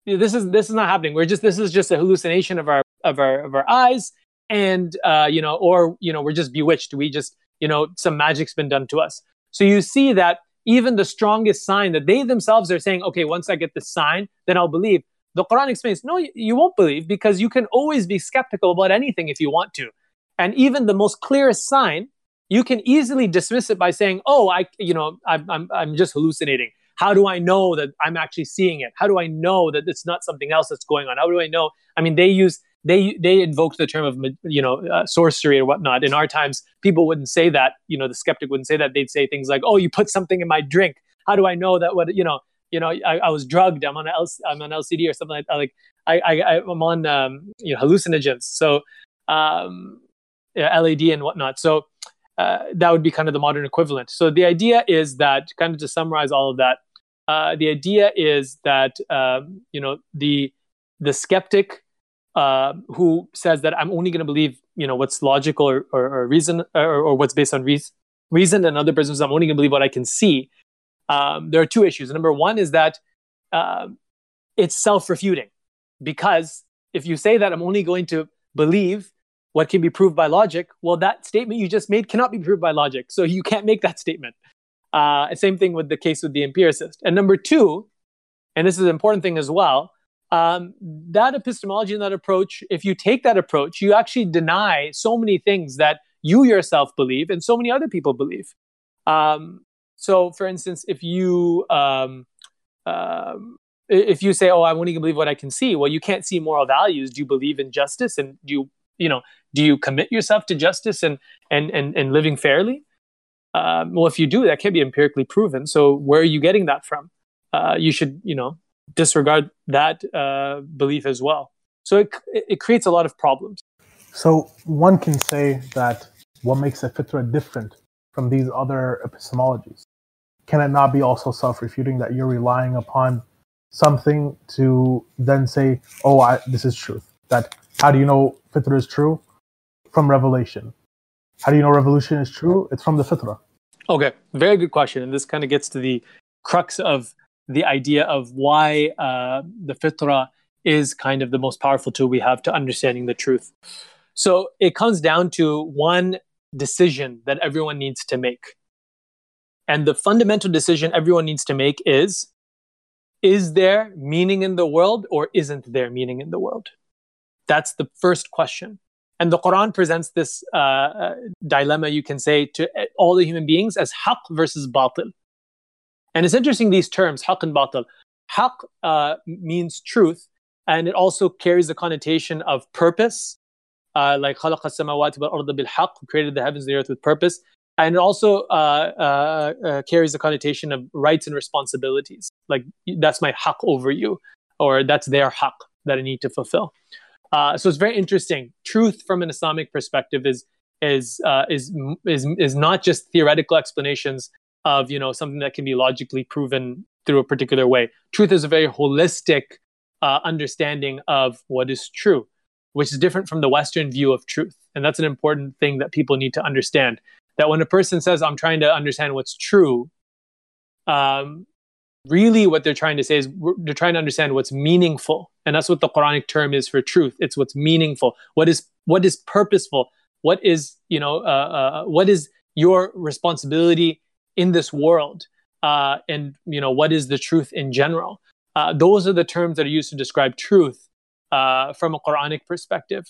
this is this is not happening we're just this is just a hallucination of our of our of our eyes and uh, you know or you know we're just bewitched we just you know some magic's been done to us so you see that even the strongest sign that they themselves are saying okay once i get the sign then i'll believe the Quran explains, no, you won't believe because you can always be skeptical about anything if you want to. And even the most clearest sign, you can easily dismiss it by saying, oh, I, you know, I'm, I'm, I'm just hallucinating. How do I know that I'm actually seeing it? How do I know that it's not something else that's going on? How do I know? I mean, they use, they, they invoke the term of, you know, uh, sorcery or whatnot. In our times, people wouldn't say that, you know, the skeptic wouldn't say that. They'd say things like, oh, you put something in my drink. How do I know that what, you know, you know, I, I was drugged. I'm on L- I'm on LSD or something like that. Like I, I I'm on um, you know hallucinogens. So um, yeah, and whatnot. So uh, that would be kind of the modern equivalent. So the idea is that kind of to summarize all of that, uh, the idea is that um, you know the the skeptic uh, who says that I'm only going to believe you know what's logical or, or, or reason or, or, what's based on reason, reason, and other persons I'm only going to believe what I can see um, there are two issues. Number one is that uh, it's self refuting because if you say that I'm only going to believe what can be proved by logic, well, that statement you just made cannot be proved by logic. So you can't make that statement. Uh, same thing with the case with the empiricist. And number two, and this is an important thing as well, um, that epistemology and that approach, if you take that approach, you actually deny so many things that you yourself believe and so many other people believe. Um, so, for instance, if you um, um, if you say, "Oh, I only believe what I can see," well, you can't see moral values. Do you believe in justice, and do you you know do you commit yourself to justice and and and, and living fairly? Um, well, if you do, that can be empirically proven. So, where are you getting that from? Uh, you should you know disregard that uh, belief as well. So it, it creates a lot of problems. So one can say that what makes a fitra different from these other epistemologies? Can it not be also self-refuting that you're relying upon something to then say, "Oh, I, this is truth"? That how do you know fitra is true? From revelation. How do you know revelation is true? It's from the fitra. Okay, very good question, and this kind of gets to the crux of the idea of why uh, the fitra is kind of the most powerful tool we have to understanding the truth. So it comes down to one decision that everyone needs to make. And the fundamental decision everyone needs to make is is there meaning in the world or isn't there meaning in the world? That's the first question. And the Quran presents this uh, uh, dilemma, you can say, to all the human beings as haqq versus batil. And it's interesting, these terms, haqq and batil. Haqq uh, means truth, and it also carries the connotation of purpose, uh, like خلق السماوات والأرض بالحق, created the heavens and the earth with purpose. And it also uh, uh, uh, carries the connotation of rights and responsibilities. Like, that's my haqq over you, or that's their haqq that I need to fulfill. Uh, so it's very interesting. Truth from an Islamic perspective is is uh, is is is not just theoretical explanations of you know something that can be logically proven through a particular way. Truth is a very holistic uh, understanding of what is true, which is different from the Western view of truth, and that's an important thing that people need to understand. That when a person says, "I'm trying to understand what's true," um, really what they're trying to say is they're trying to understand what's meaningful and that's what the quranic term is for truth it's what's meaningful what is what is purposeful what is you know uh, uh, what is your responsibility in this world uh, and you know what is the truth in general? Uh, those are the terms that are used to describe truth uh, from a quranic perspective.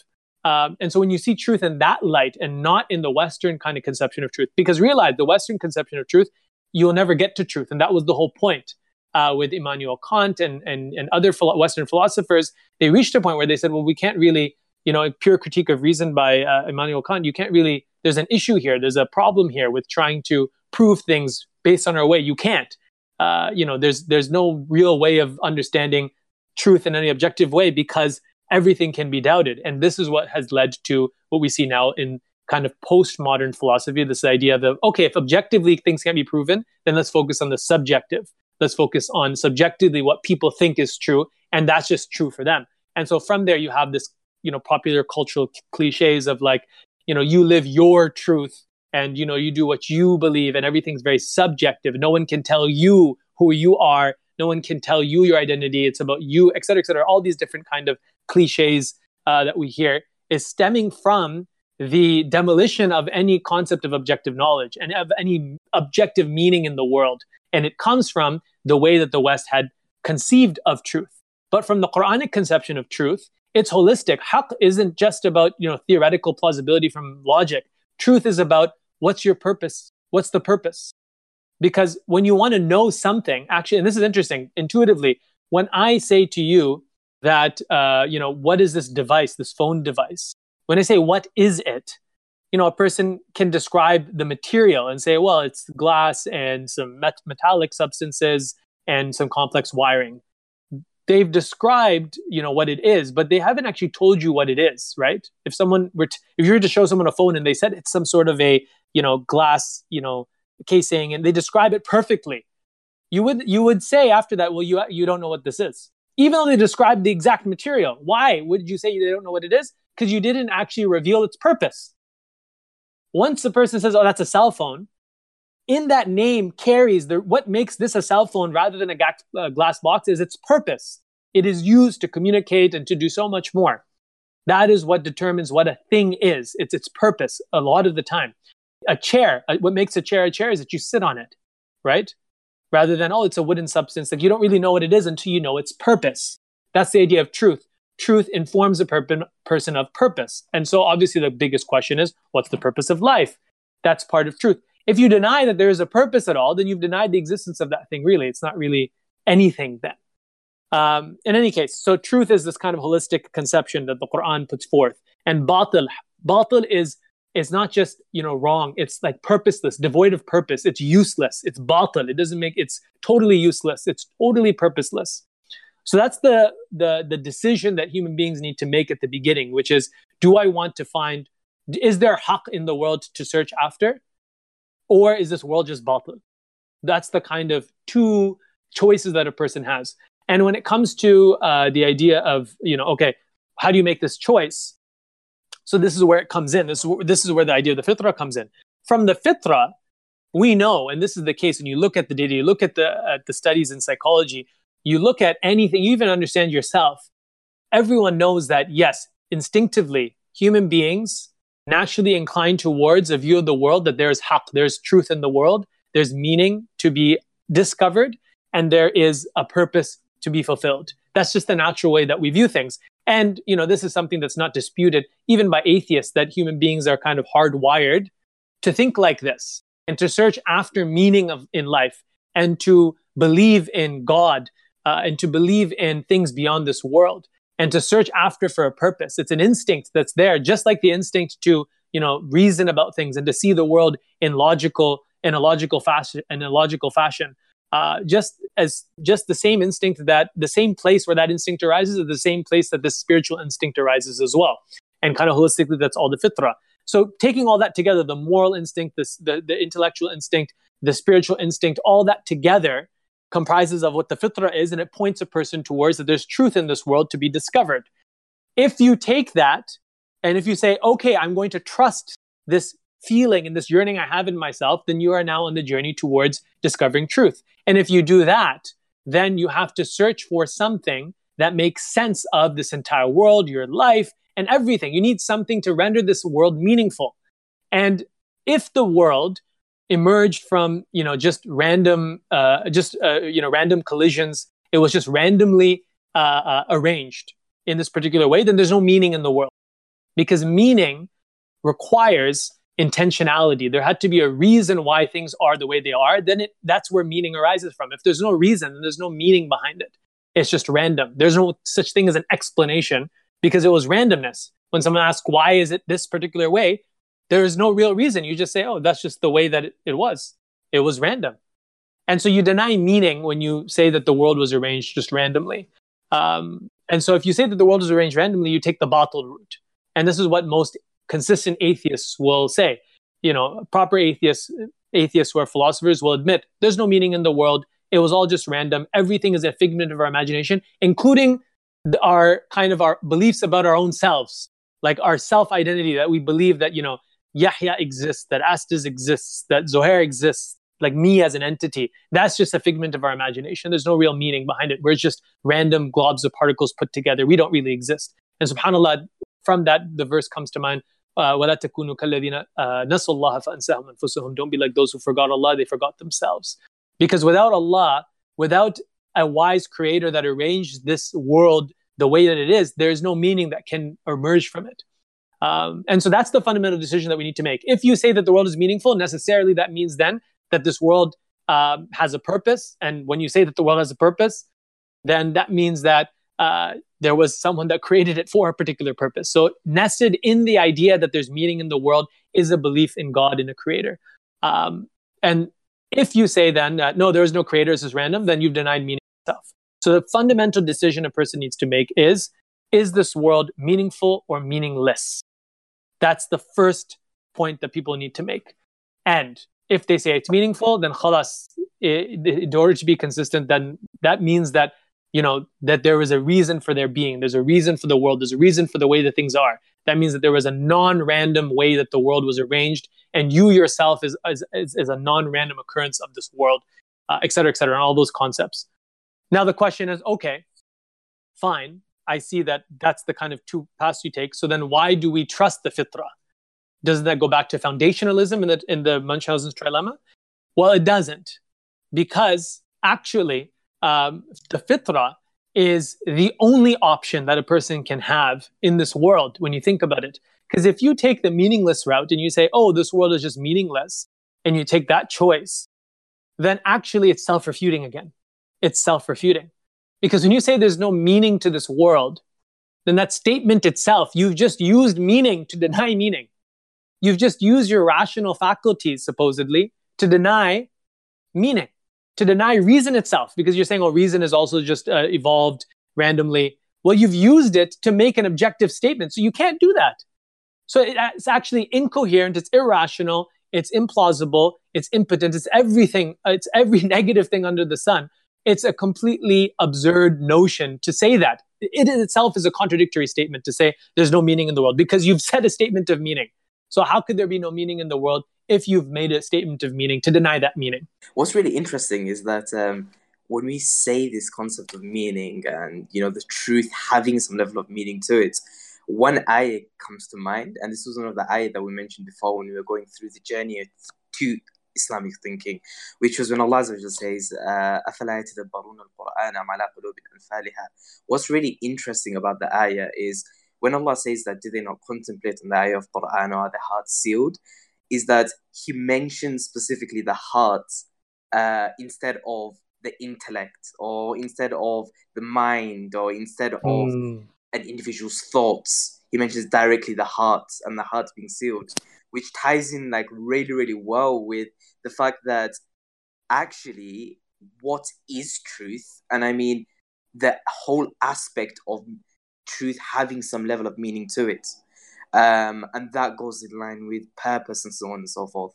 Um, and so when you see truth in that light and not in the western kind of conception of truth because realize the western conception of truth you'll never get to truth. And that was the whole point uh, with Immanuel Kant and, and, and other philo- Western philosophers, they reached a point where they said, well, we can't really, you know, pure critique of reason by uh, Immanuel Kant, you can't really, there's an issue here, there's a problem here with trying to prove things based on our way. You can't. Uh, you know, there's there's no real way of understanding truth in any objective way because everything can be doubted. And this is what has led to what we see now in kind of postmodern philosophy this idea of okay if objectively things can't be proven then let's focus on the subjective let's focus on subjectively what people think is true and that's just true for them and so from there you have this you know popular cultural cliches of like you know you live your truth and you know you do what you believe and everything's very subjective no one can tell you who you are no one can tell you your identity it's about you et cetera et cetera all these different kind of cliches uh, that we hear is stemming from the demolition of any concept of objective knowledge and of any objective meaning in the world and it comes from the way that the West had conceived of truth. But from the Quranic conception of truth, it's holistic. Haqq isn't just about you know theoretical plausibility from logic. Truth is about what's your purpose? What's the purpose? Because when you want to know something, actually, and this is interesting, intuitively, when I say to you that uh, you know what is this device, this phone device, when I say what is it, you know, a person can describe the material and say, well, it's glass and some met- metallic substances and some complex wiring. They've described, you know, what it is, but they haven't actually told you what it is, right? If someone were, to, if you were to show someone a phone and they said it's some sort of a, you know, glass, you know, casing, and they describe it perfectly, you would you would say after that, well, you you don't know what this is, even though they describe the exact material. Why would you say they don't know what it is? Because you didn't actually reveal its purpose once the person says, "Oh, that's a cell phone," in that name carries the what makes this a cell phone rather than a ga- uh, glass box is its purpose. It is used to communicate and to do so much more. That is what determines what a thing is. It's its purpose a lot of the time. A chair, uh, what makes a chair a chair is that you sit on it, right? Rather than, oh, it's a wooden substance. Like you don't really know what it is until you know its purpose. That's the idea of truth truth informs a per- person of purpose. And so, obviously, the biggest question is what's the purpose of life? That's part of truth. If you deny that there is a purpose at all, then you've denied the existence of that thing, really. It's not really anything then. Um, in any case, so truth is this kind of holistic conception that the Quran puts forth. And batil, batil is is not just you know wrong it's like purposeless devoid of purpose it's useless it's batil it doesn't make it's totally useless it's totally purposeless So that's the the the decision that human beings need to make at the beginning, which is do I want to find is there haq in the world to search after? Or is this world just batil? That's the kind of two choices that a person has. And when it comes to uh, the idea of, you know, okay, how do you make this choice? So this is where it comes in. This is, this is where the idea of the fitrah comes in. From the fitrah, we know, and this is the case when you look at the data, you look at the, at the studies in psychology, you look at anything, you even understand yourself. Everyone knows that, yes, instinctively, human beings naturally inclined towards a view of the world that there's haq, there's truth in the world, there's meaning to be discovered, and there is a purpose to be fulfilled. That's just the natural way that we view things. And, you know, this is something that's not disputed even by atheists that human beings are kind of hardwired to think like this and to search after meaning of in life and to believe in God uh, and to believe in things beyond this world and to search after for a purpose. It's an instinct that's there, just like the instinct to, you know, reason about things and to see the world in logical, in a logical fashion, in a logical fashion. Uh, just as just the same instinct that the same place where that instinct arises is the same place that this spiritual instinct arises as well. And kind of holistically, that's all the fitrah. So taking all that together, the moral instinct, this, the, the intellectual instinct, the spiritual instinct, all that together comprises of what the fitrah is, and it points a person towards that there's truth in this world to be discovered. If you take that, and if you say, okay, I'm going to trust this feeling and this yearning I have in myself, then you are now on the journey towards discovering truth. And if you do that, then you have to search for something that makes sense of this entire world, your life, and everything. You need something to render this world meaningful. And if the world emerged from you know just random uh, just uh, you know random collisions it was just randomly uh, uh, arranged in this particular way then there's no meaning in the world because meaning requires intentionality there had to be a reason why things are the way they are then it, that's where meaning arises from if there's no reason then there's no meaning behind it it's just random there's no such thing as an explanation because it was randomness when someone asks why is it this particular way there is no real reason. You just say, oh, that's just the way that it, it was. It was random. And so you deny meaning when you say that the world was arranged just randomly. Um, and so if you say that the world is arranged randomly, you take the batil route. And this is what most consistent atheists will say. You know, proper atheists, atheists who are philosophers will admit there's no meaning in the world. It was all just random. Everything is a figment of our imagination, including our kind of our beliefs about our own selves, like our self identity that we believe that, you know, Yahya exists, that Atsïz exists, that Zohair exists, like me as an entity. That's just a figment of our imagination. There's no real meaning behind it. We're just random globs of particles put together. We don't really exist. And subhanAllah, from that, the verse comes to mind. Uh, وَلَا تَكُونُوا كَالَّذِينَ نَسُوا اللَّهَ فَأَنْسَاهُمْ أَنفُسَهُمْ Don't be like those who forgot Allah, they forgot themselves. Because without Allah, without a wise creator that arranged this world the way that it is, there's no meaning that can emerge from it. Um, and so that's the fundamental decision that we need to make. If you say that the world is meaningful, necessarily that means then that this world um, has a purpose. And when you say that the world has a purpose, then that means that uh, there was someone that created it for a particular purpose. So nested in the idea that there's meaning in the world is a belief in God in a creator. Um, and if you say then that no, there is no creator, this is random, then you've denied meaning itself. So the fundamental decision a person needs to make is is this world meaningful or meaningless? That's the first point that people need to make. And if they say it's meaningful, then khalas, in order to be consistent, then that means that you know that there is a reason for their being. There's a reason for the world. There's a reason for the way that things are. That means that there was a non-random way that the world was arranged, and you yourself is is, is a non-random occurrence of this world, uh, et cetera, et cetera, and all those concepts. Now the question is, okay, fine. I see that that's the kind of two paths you take. So then why do we trust the fitra Doesn't that go back to foundationalism in the, in the Munchausen's trilemma? Well, it doesn't, because actually um, the fitrah is the only option that a person can have in this world when you think about it. Because if you take the meaningless route and you say, oh, this world is just meaningless, and you take that choice, then actually it's self refuting again. It's self refuting. Because when you say there's no meaning to this world, then that statement itself, you've just used meaning to deny meaning. You've just used your rational faculties, supposedly, to deny meaning, to deny reason itself, because you're saying, oh, reason is also just uh, evolved randomly. Well, you've used it to make an objective statement. So you can't do that. So it's actually incoherent, it's irrational, it's implausible, it's impotent, it's everything, it's every negative thing under the sun. It's a completely absurd notion to say that. It in itself is a contradictory statement to say there's no meaning in the world because you've said a statement of meaning. So how could there be no meaning in the world if you've made a statement of meaning to deny that meaning? What's really interesting is that um, when we say this concept of meaning and you know the truth having some level of meaning to it, one ayah comes to mind, and this was one of the ayah that we mentioned before when we were going through the journey to Islamic thinking, which was when Allah says, uh, What's really interesting about the ayah is when Allah says that, do they not contemplate on the ayah of Quran or are their hearts sealed? Is that He mentions specifically the heart uh, instead of the intellect or instead of the mind or instead of mm an individual's thoughts. He mentions directly the heart and the heart being sealed, which ties in like really, really well with the fact that actually what is truth, and I mean the whole aspect of truth having some level of meaning to it. Um, and that goes in line with purpose and so on and so forth,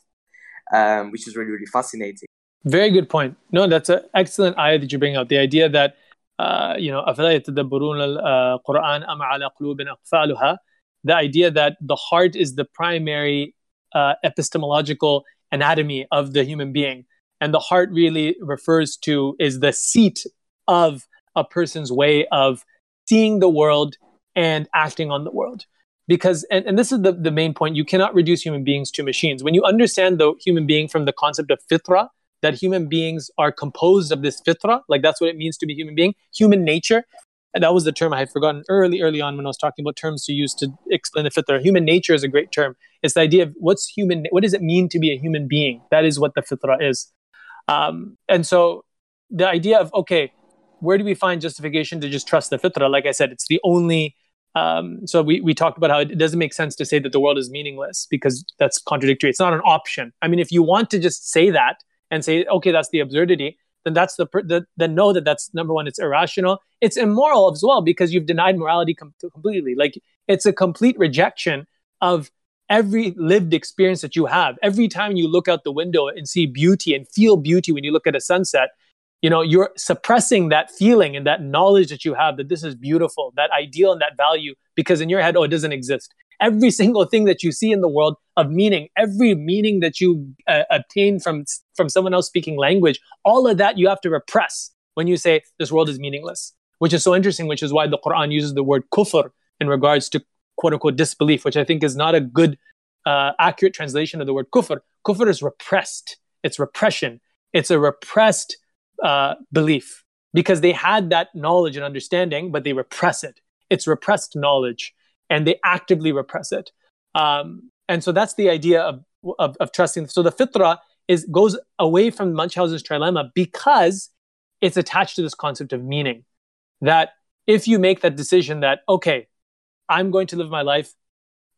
um, which is really, really fascinating. Very good point. No, that's an excellent idea that you bring up. The idea that uh, you know, أفلا يتدبرون القرآن أم على قلوب أقفالها the idea that the heart is the primary uh, epistemological anatomy of the human being. And the heart really refers to, is the seat of a person's way of seeing the world and acting on the world. Because, and, and this is the, the main point, you cannot reduce human beings to machines. When you understand the human being from the concept of fitra, that human beings are composed of this fitra, like that's what it means to be human being, human nature. And that was the term I had forgotten early, early on when I was talking about terms to use to explain the fitra. Human nature is a great term. It's the idea of what's human, what does it mean to be a human being? That is what the fitra is. Um, and so the idea of, okay, where do we find justification to just trust the fitra? Like I said, it's the only um, so we, we talked about how it doesn't make sense to say that the world is meaningless because that's contradictory. It's not an option. I mean, if you want to just say that, and say, okay, that's the absurdity, then that's the, the then know that that's number one, it's irrational. It's immoral as well because you've denied morality com- completely. Like it's a complete rejection of every lived experience that you have. Every time you look out the window and see beauty and feel beauty when you look at a sunset, you know you're suppressing that feeling and that knowledge that you have that this is beautiful that ideal and that value because in your head oh it doesn't exist every single thing that you see in the world of meaning, every meaning that you uh, obtain from from someone else speaking language, all of that you have to repress when you say this world is meaningless. Which is so interesting, which is why the Quran uses the word kufr in regards to quote unquote disbelief, which I think is not a good, uh, accurate translation of the word kufr. Kufr is repressed. It's repression. It's a repressed uh, belief because they had that knowledge and understanding, but they repress it. It's repressed knowledge and they actively repress it. Um, and so that's the idea of, of, of trusting. So the fitra is goes away from Munchausen's trilemma because it's attached to this concept of meaning. That if you make that decision that okay, I'm going to live my life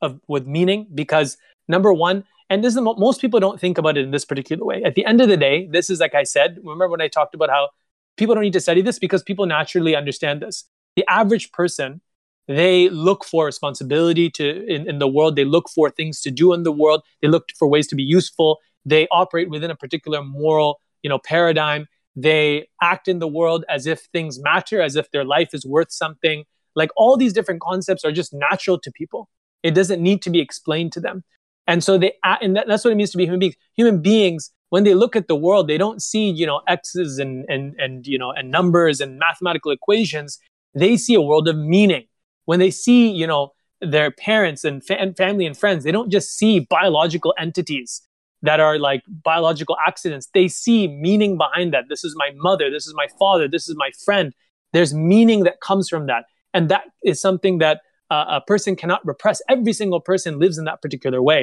of, with meaning because number one, and this is most people don't think about it in this particular way. At the end of the day, this is like I said. Remember when I talked about how people don't need to study this because people naturally understand this. The average person they look for responsibility to in, in the world they look for things to do in the world they look for ways to be useful they operate within a particular moral you know paradigm they act in the world as if things matter as if their life is worth something like all these different concepts are just natural to people it doesn't need to be explained to them and so they and that's what it means to be human beings human beings when they look at the world they don't see you know x's and and and you know and numbers and mathematical equations they see a world of meaning when they see, you know, their parents and, fa- and family and friends, they don't just see biological entities that are like biological accidents. They see meaning behind that. This is my mother. This is my father. This is my friend. There's meaning that comes from that. And that is something that uh, a person cannot repress. Every single person lives in that particular way.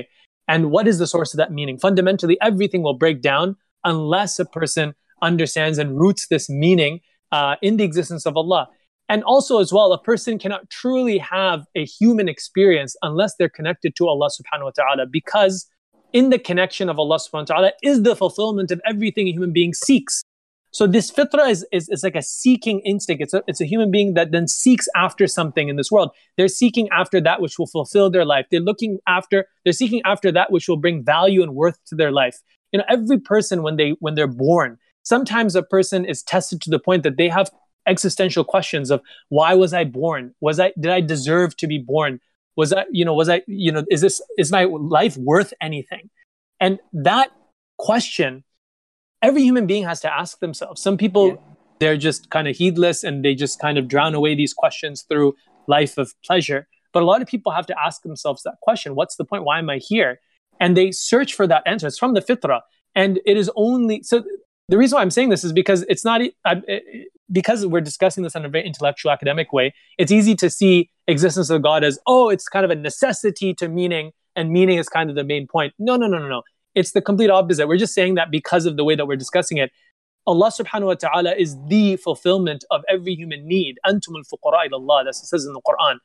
And what is the source of that meaning? Fundamentally, everything will break down unless a person understands and roots this meaning uh, in the existence of Allah. And also, as well, a person cannot truly have a human experience unless they're connected to Allah subhanahu wa ta'ala, because in the connection of Allah subhanahu wa ta'ala is the fulfillment of everything a human being seeks. So this fitra is, is, is like a seeking instinct. It's a, it's a human being that then seeks after something in this world. They're seeking after that which will fulfill their life. They're looking after, they're seeking after that which will bring value and worth to their life. You know, every person when they when they're born, sometimes a person is tested to the point that they have existential questions of why was I born? Was I did I deserve to be born? Was I, you know, was I, you know, is this is my life worth anything? And that question every human being has to ask themselves. Some people, yeah. they're just kind of heedless and they just kind of drown away these questions through life of pleasure. But a lot of people have to ask themselves that question What's the point? Why am I here? And they search for that answer. It's from the fitrah. And it is only so the reason why I'm saying this is because it's not because we're discussing this in a very intellectual academic way. It's easy to see existence of God as oh, it's kind of a necessity to meaning, and meaning is kind of the main point. No, no, no, no, no. It's the complete opposite. We're just saying that because of the way that we're discussing it. Allah subhanahu wa ta'ala is the fulfillment of every human need. Antum al-fuqara Allah. That's what it says in the Quran.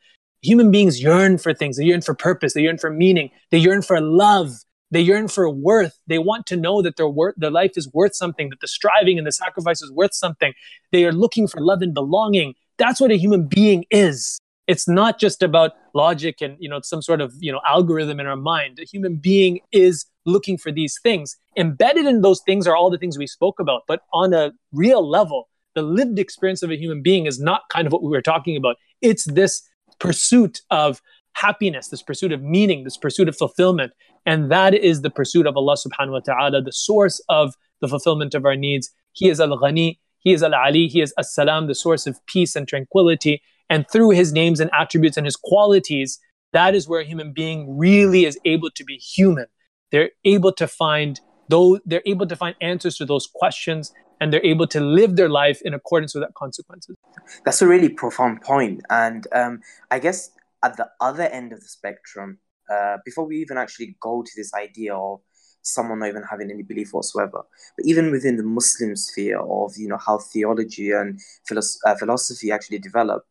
Human beings yearn for things. They yearn for purpose. They yearn for meaning. They yearn for love. They yearn for worth. They want to know that their worth, their life is worth something, that the striving and the sacrifice is worth something. They are looking for love and belonging. That's what a human being is. It's not just about logic and you know some sort of you know algorithm in our mind. A human being is looking for these things. Embedded in those things are all the things we spoke about, but on a real level, the lived experience of a human being is not kind of what we were talking about. It's this pursuit of happiness, this pursuit of meaning, this pursuit of fulfillment. And that is the pursuit of Allah subhanahu wa ta'ala, the source of the fulfillment of our needs. He is Al Ghani, He is Al Ali, He is As Salam, the source of peace and tranquility. And through His names and attributes and His qualities, that is where a human being really is able to be human. They're able to find though they're able to find answers to those questions and they're able to live their life in accordance with that consequences. That's a really profound point and um, i guess at the other end of the spectrum uh, before we even actually go to this idea of someone not even having any belief whatsoever but even within the muslim sphere of you know how theology and uh, philosophy actually developed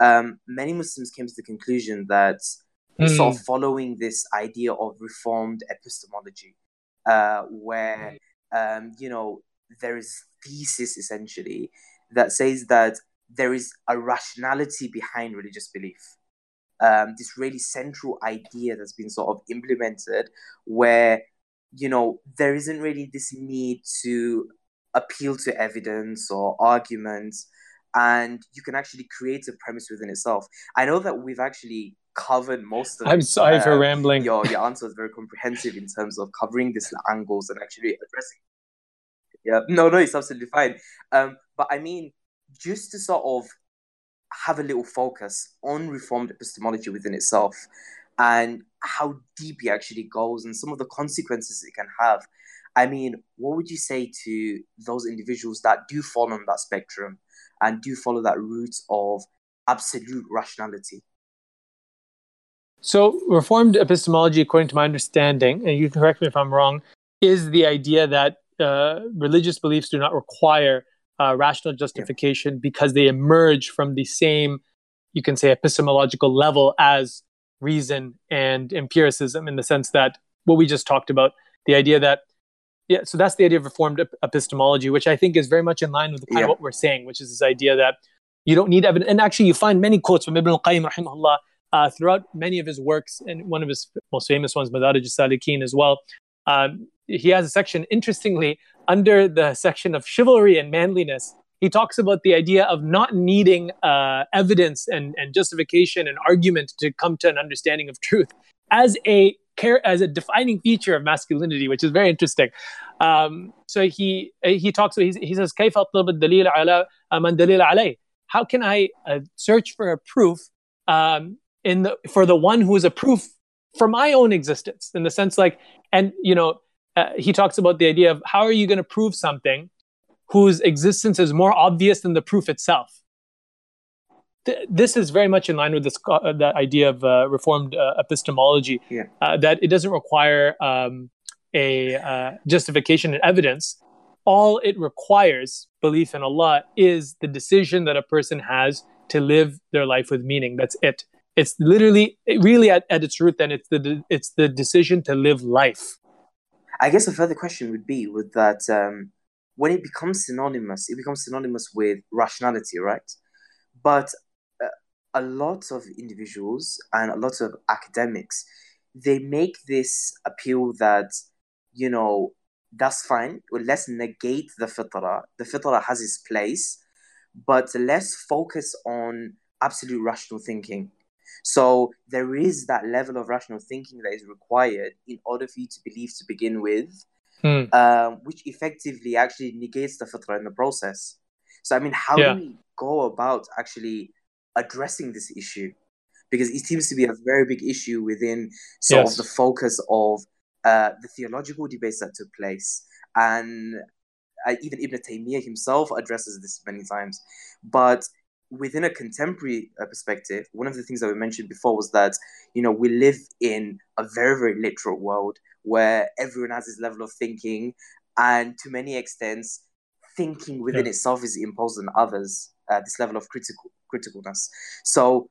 um, many muslims came to the conclusion that mm. sort of following this idea of reformed epistemology, uh, where um, you know there is thesis essentially that says that there is a rationality behind religious belief. Um, this really central idea that's been sort of implemented, where you know there isn't really this need to appeal to evidence or arguments and you can actually create a premise within itself. I know that we've actually covered most of I'm sorry uh, for rambling. Your your answer is very comprehensive in terms of covering these angles and actually addressing. Yeah, no, no, it's absolutely fine. Um, but I mean, just to sort of have a little focus on reformed epistemology within itself and how deep it actually goes and some of the consequences it can have. I mean, what would you say to those individuals that do fall on that spectrum and do follow that route of absolute rationality? So, Reformed epistemology, according to my understanding, and you can correct me if I'm wrong, is the idea that uh, religious beliefs do not require uh, rational justification yeah. because they emerge from the same, you can say, epistemological level as reason and empiricism, in the sense that what we just talked about, the idea that, yeah, so that's the idea of Reformed epistemology, which I think is very much in line with kind yeah. of what we're saying, which is this idea that you don't need evidence. And actually, you find many quotes from Ibn al-Qayyim, rahimahullah, uh, throughout many of his works, and one of his most famous ones, Madarij Salikin, as well. Um, he has a section, interestingly, under the section of chivalry and manliness. He talks about the idea of not needing uh, evidence and, and justification and argument to come to an understanding of truth as a as a defining feature of masculinity, which is very interesting. Um, so he he talks. He, he says, "كيف أطلب الدليل على من دليل عليه?" How can I uh, search for a proof um, in the for the one who is a proof for my own existence in the sense like and you know uh, he talks about the idea of how are you going to prove something whose existence is more obvious than the proof itself Th- this is very much in line with this uh, the idea of uh, reformed uh, epistemology yeah. Uh, that it doesn't require um, a uh, justification and evidence all it requires belief in allah is the decision that a person has to live their life with meaning that's it it's literally really at, at its root then it's the it's the decision to live life i guess a further question would be with that um, when it becomes synonymous, it becomes synonymous with rationality, right? But a lot of individuals and a lot of academics, they make this appeal that, you know, that's fine. Let's negate the fitrah. The fitrah has its place, but let's focus on absolute rational thinking. So there is that level of rational thinking that is required in order for you to believe to begin with, Hmm. um, which effectively actually negates the fitrah in the process. So I mean, how Yeah. do we go about actually addressing this issue? Because it seems to be a very big issue within sort Yes. of the focus of uh, the theological debates that took place, and uh, even Ibn Taymiyyah himself addresses this many times. But within a contemporary uh, perspective, one of the things that we mentioned before was that you know we live in a very very literal world where everyone has this level of thinking, and to many extents, thinking within Yeah. itself is imposed on others. Uh, this level of critical criticalness. So,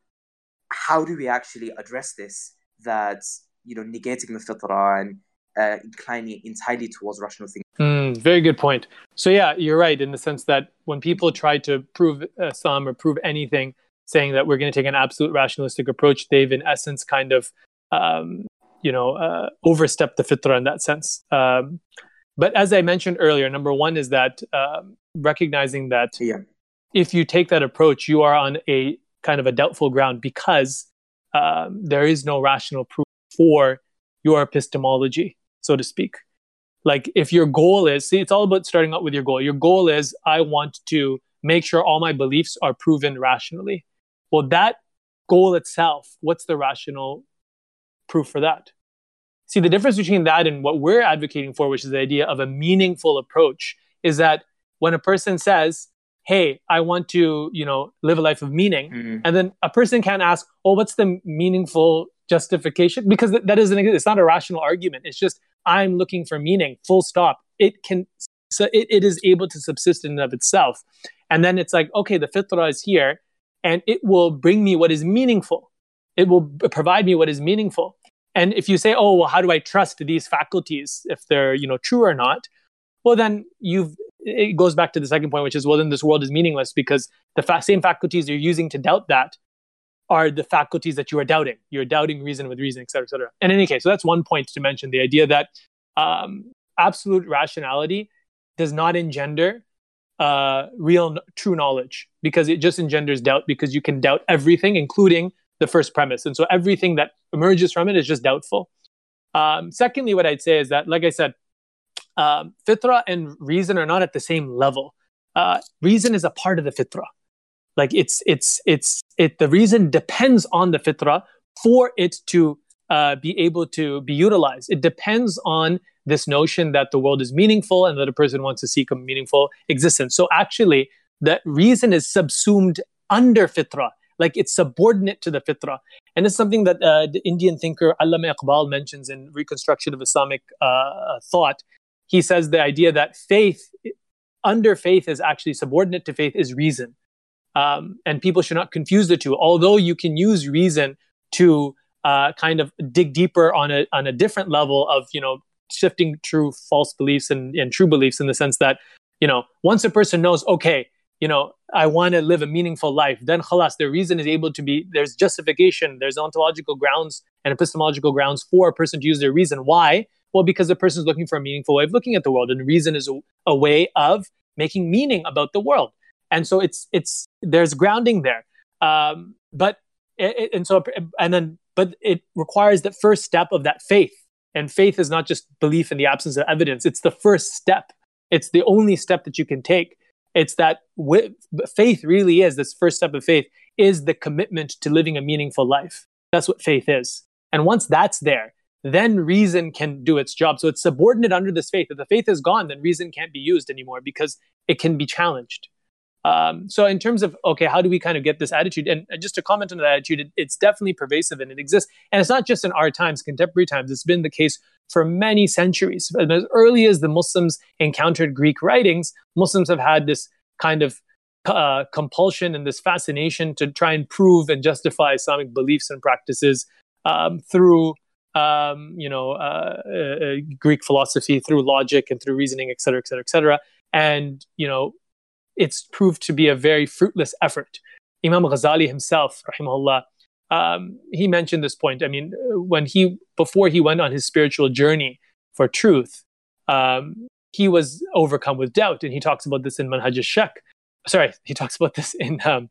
how do we actually address this? That you know, negating the fitrah and uh, inclining it entirely towards rational thinking. Mm, very good point. So yeah, you're right in the sense that when people try to prove uh, some or prove anything, saying that we're going to take an absolute rationalistic approach, they've in essence kind of, um, you know, uh, overstepped the fitrah in that sense. Um, but as I mentioned earlier, number one is that um, recognizing that Yeah. If you take that approach, you are on a kind of a doubtful ground because um, there is no rational proof for your epistemology, so to speak. Like if your goal is, see, it's all about starting out with your goal. Your goal is, I want to make sure all my beliefs are proven rationally. Well, that goal itself, what's the rational proof for that? See, the difference between that and what we're advocating for, which is the idea of a meaningful approach, is that when a person says, hey, I want to, you know, live a life of meaning, Mhm. and then a person can't ask, oh, what's the meaningful justification? Because that, that doesn't. It's not a rational argument. It's just, I'm looking for meaning, full stop. It can, so it, it is able to subsist in and of itself. And then it's like, okay, the fitrah is here and it will bring me what is meaningful. It will b- provide me what is meaningful. And if you say, oh, well, how do I trust these faculties if they're, you know, true or not? Well, then you've, it goes back to the second point, which is, well, then this world is meaningless because the fa- same faculties you're using to doubt that are the faculties that you are doubting. You're doubting reason with reason, et cetera, et cetera. And in any case, so that's one point to mention the idea that um, absolute rationality does not engender uh, real, true knowledge because it just engenders doubt because you can doubt everything, including the first premise. And so everything that emerges from it is just doubtful. Um, secondly, what I'd say is that, like I said, um, fitra and reason are not at the same level. Uh, reason is a part of the fitra. Like it's it's it's it the reason depends on the fitra for it to uh, be able to be utilized. It depends on this notion that the world is meaningful and that a person wants to seek a meaningful existence. So actually that reason is subsumed under fitra. Like it's subordinate to the fitra. And it's something that uh, the indian thinker allama iqbal mentions in reconstruction of islamic uh, thought he says the idea that faith under faith is actually subordinate to faith is reason um, and people should not confuse the two. Although you can use reason to uh, kind of dig deeper on a on a different level of you know shifting true false beliefs and, and true beliefs in the sense that you know once a person knows okay you know I want to live a meaningful life then khalas their reason is able to be there's justification there's ontological grounds and epistemological grounds for a person to use their reason why well because the person is looking for a meaningful way of looking at the world and reason is a, a way of making meaning about the world. And so it's it's there's grounding there. Um, but it, and so and then but it requires the first step of that faith. And faith is not just belief in the absence of evidence. It's the first step. It's the only step that you can take. It's that with, faith really is this first step of faith is the commitment to living a meaningful life. That's what faith is. And once that's there then reason can do its job. So it's subordinate under this faith. If the faith is gone then reason can't be used anymore because it can be challenged. Um, so in terms of okay how do we kind of get this attitude? And just to comment on that attitude it, it's definitely pervasive and it exists. And it's not just in our times contemporary times. It's been the case for many centuries. As early as the muslims encountered greek writings muslims have had this kind of uh, compulsion and this fascination to try and prove and justify islamic beliefs and practices um, through um, you know uh, uh, greek philosophy through logic and through reasoning et cetera et cetera et cetera and you know it's proved to be a very fruitless effort. Imam Ghazali himself, rahimahullah, um, he mentioned this point. I mean, when he before he went on his spiritual journey for truth, um, he was overcome with doubt, and he talks about this in Manhaj al-Shak. Sorry, he talks about this in um,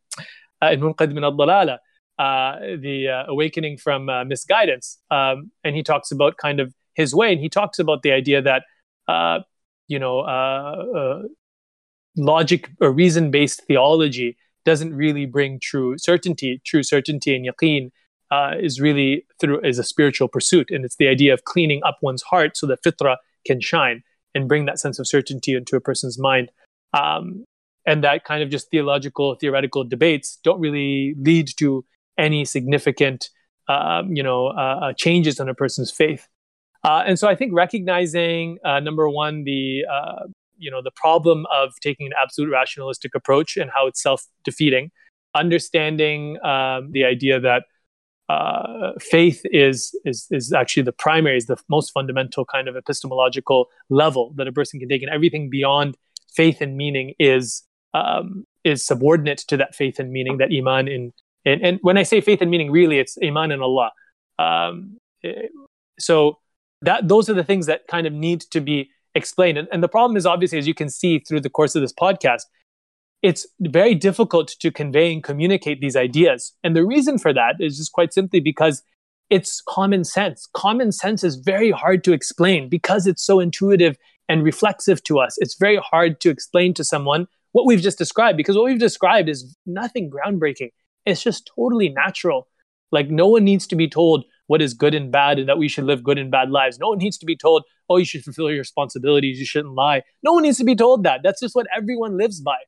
uh, in Munqadh min al-Dalala, uh, the uh, awakening from uh, misguidance, um, and he talks about kind of his way, and he talks about the idea that uh, you know uh, logic or reason-based theology doesn't really bring true certainty. True certainty and yaqeen uh, is really through is a spiritual pursuit, and it's the idea of cleaning up one's heart so that fitra can shine and bring that sense of certainty into a person's mind. Um, and that kind of just theological, theoretical debates don't really lead to any significant, um, you know, uh, uh changes in a person's faith. Uh, and so I think recognizing uh, number one the uh, you know the problem of taking an absolute rationalistic approach and how it's self-defeating understanding um, the idea that uh, faith is is is actually the primary is the most fundamental kind of epistemological level that a person can take and everything beyond faith and meaning is um, is subordinate to that faith and meaning that iman in and, and when i say faith and meaning really it's iman in allah um, eh, so that those are the things that kind of need to be explained. And, and the problem is obviously, as you can see through the course of this podcast, it's very difficult to convey and communicate these ideas. And the reason for that is just quite simply because it's common sense. Common sense is very hard to explain because it's so intuitive and reflexive to us. It's very hard to explain to someone what we've just described because what we've described is nothing groundbreaking. It's just totally natural. Like no one needs to be told what is good and bad and that we should live good and bad lives. No one needs to be told, oh, you should fulfill your responsibilities, you shouldn't lie. No one needs to be told that. That's just what everyone lives by.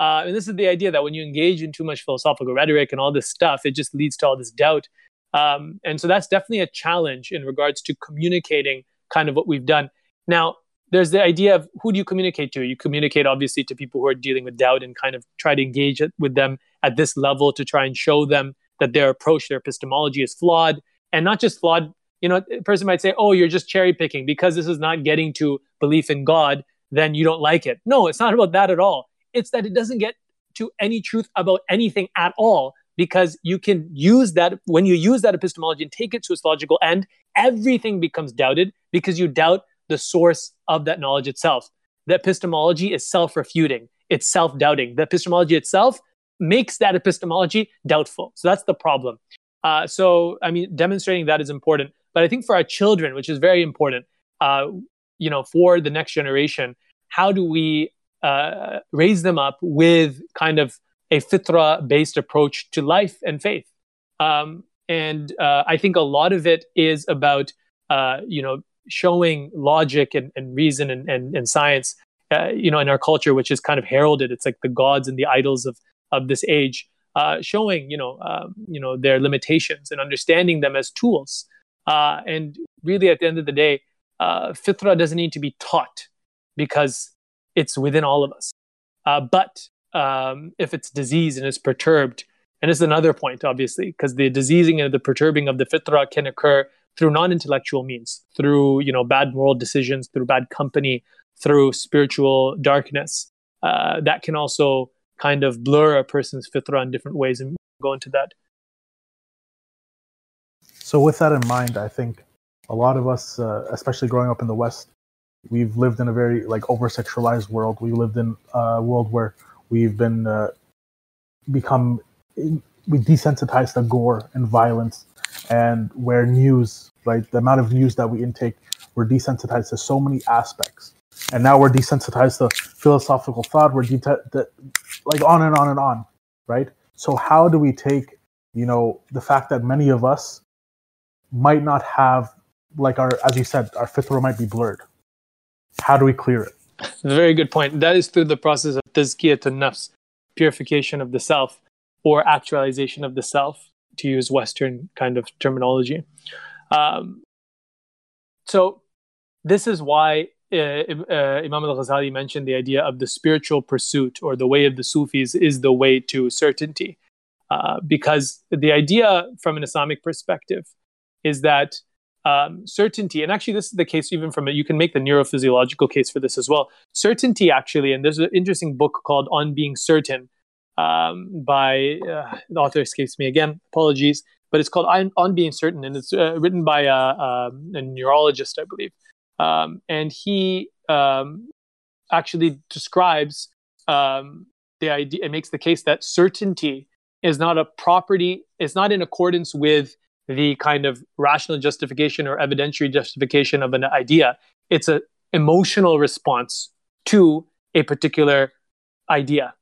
Uh, and this is the idea that when you engage in too much philosophical rhetoric and all this stuff, it just leads to all this doubt. Um, and so that's definitely a challenge in regards to communicating kind of what we've done. Now, there's the idea of who do you communicate to? You communicate obviously to people who are dealing with doubt and kind of try to engage with them at this level to try and show them that their approach, their epistemology is flawed and not just flawed. You know, a person might say, "Oh, you're just cherry picking because this is not getting to belief in God." Then you don't like it. No, it's not about that at all. It's that it doesn't get to any truth about anything at all because you can use that when you use that epistemology and take it to its logical end, everything becomes doubted because you doubt the source of that knowledge itself. The epistemology is self refuting, it's self doubting. The epistemology itself makes that epistemology doubtful. So that's the problem. Uh, so, I mean, demonstrating that is important. But I think for our children, which is very important, uh, you know, for the next generation, how do we uh, raise them up with kind of a fitra based approach to life and faith? Um, and uh, I think a lot of it is about, uh, you know, showing logic and, and reason and, and, and science, uh, you know, in our culture, which is kind of heralded. It's like the gods and the idols of, of this age uh, showing you know um, you know their limitations and understanding them as tools. Uh, and really, at the end of the day, uh, fitra doesn't need to be taught because it's within all of us. Uh, but um, if it's diseased and it's perturbed, and it's another point, obviously, because the diseasing and the perturbing of the fitra can occur through non-intellectual means, through you know bad moral decisions, through bad company, through spiritual darkness. Uh, that can also kind of blur a person's fitra in different ways and go into that. So, with that in mind, I think a lot of us, uh, especially growing up in the West, we've lived in a very like over sexualized world. We lived in a world where we've been uh, become we desensitized to gore and violence, and where news, right, the amount of news that we intake, we're desensitized to so many aspects and now we're desensitized to philosophical thought we're de- de- like on and on and on right? So how do we take you know the fact that many of us might not have like our as you said our fitra might be blurred? How do we clear it? Very good point. That is through the process of tazkiyatun nafs purification of the self or actualization of the self to use western kind of terminology. Um, so this is why uh, uh, Imam al Ghazali mentioned the idea of the spiritual pursuit or the way of the Sufis is the way to certainty. Uh, because the idea from an Islamic perspective is that um, certainty, and actually this is the case even from it, you can make the neurophysiological case for this as well. Certainty, actually, and there's an interesting book called On Being Certain um, by uh, the author escapes me again. Apologies, but it's called On, Being Certain, and it's uh, written by a, a, a, neurologist, I believe, um, and he um, actually describes um, the idea. It makes the case that certainty is not a property. It's not in accordance with the kind of rational justification or evidentiary justification of an idea. It's an emotional response to a particular idea.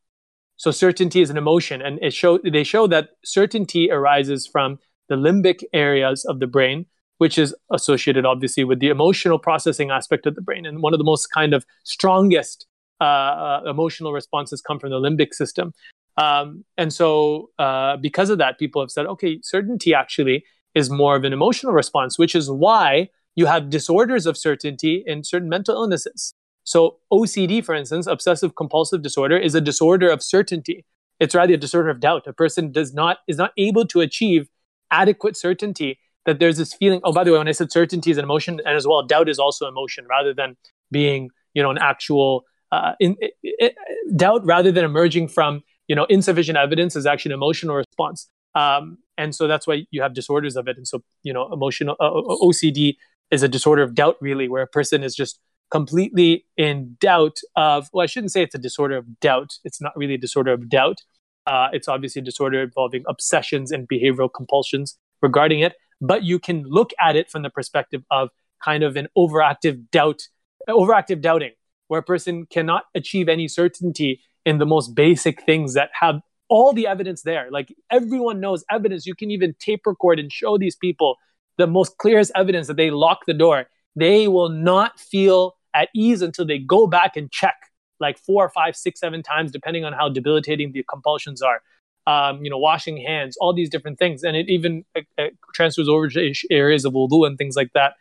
So certainty is an emotion, and it show they show that certainty arises from the limbic areas of the brain, which is associated obviously with the emotional processing aspect of the brain. And one of the most kind of strongest uh, uh emotional responses come from the limbic system. Um, and so, uh, because of that, people have said, okay, certainty actually is more of an emotional response, which is why you have disorders of certainty in certain mental illnesses. So, OCD, for instance, obsessive compulsive disorder, is a disorder of certainty. It's rather a disorder of doubt. A person does not is not able to achieve adequate certainty. That there's this feeling. Oh, by the way, when I said certainty is an emotion, and as well, doubt is also emotion, rather than being, you know, an actual uh, in, it, it, doubt, rather than emerging from you know insufficient evidence is actually an emotional response. Um, and so that's why you have disorders of it. And so you know emotional uh, ocd is a disorder of doubt really where a person is just completely in doubt of well i shouldn't say it's a disorder of doubt. It's not really a disorder of doubt. Uh, it's obviously a disorder involving obsessions and behavioral compulsions regarding it but you can look at it from the perspective of kind of an overactive doubt overactive doubting where a person cannot achieve any certainty in the most basic things that have all the evidence there. Like everyone knows evidence. You can even tape record and show these people the most clearest evidence that they lock the door. They will not feel at ease until they go back and check like four, five, six, seven times, depending on how debilitating the compulsions are. Um, you know, washing hands, all these different things, and it even uh, uh transfers over to areas of wudu and things like that.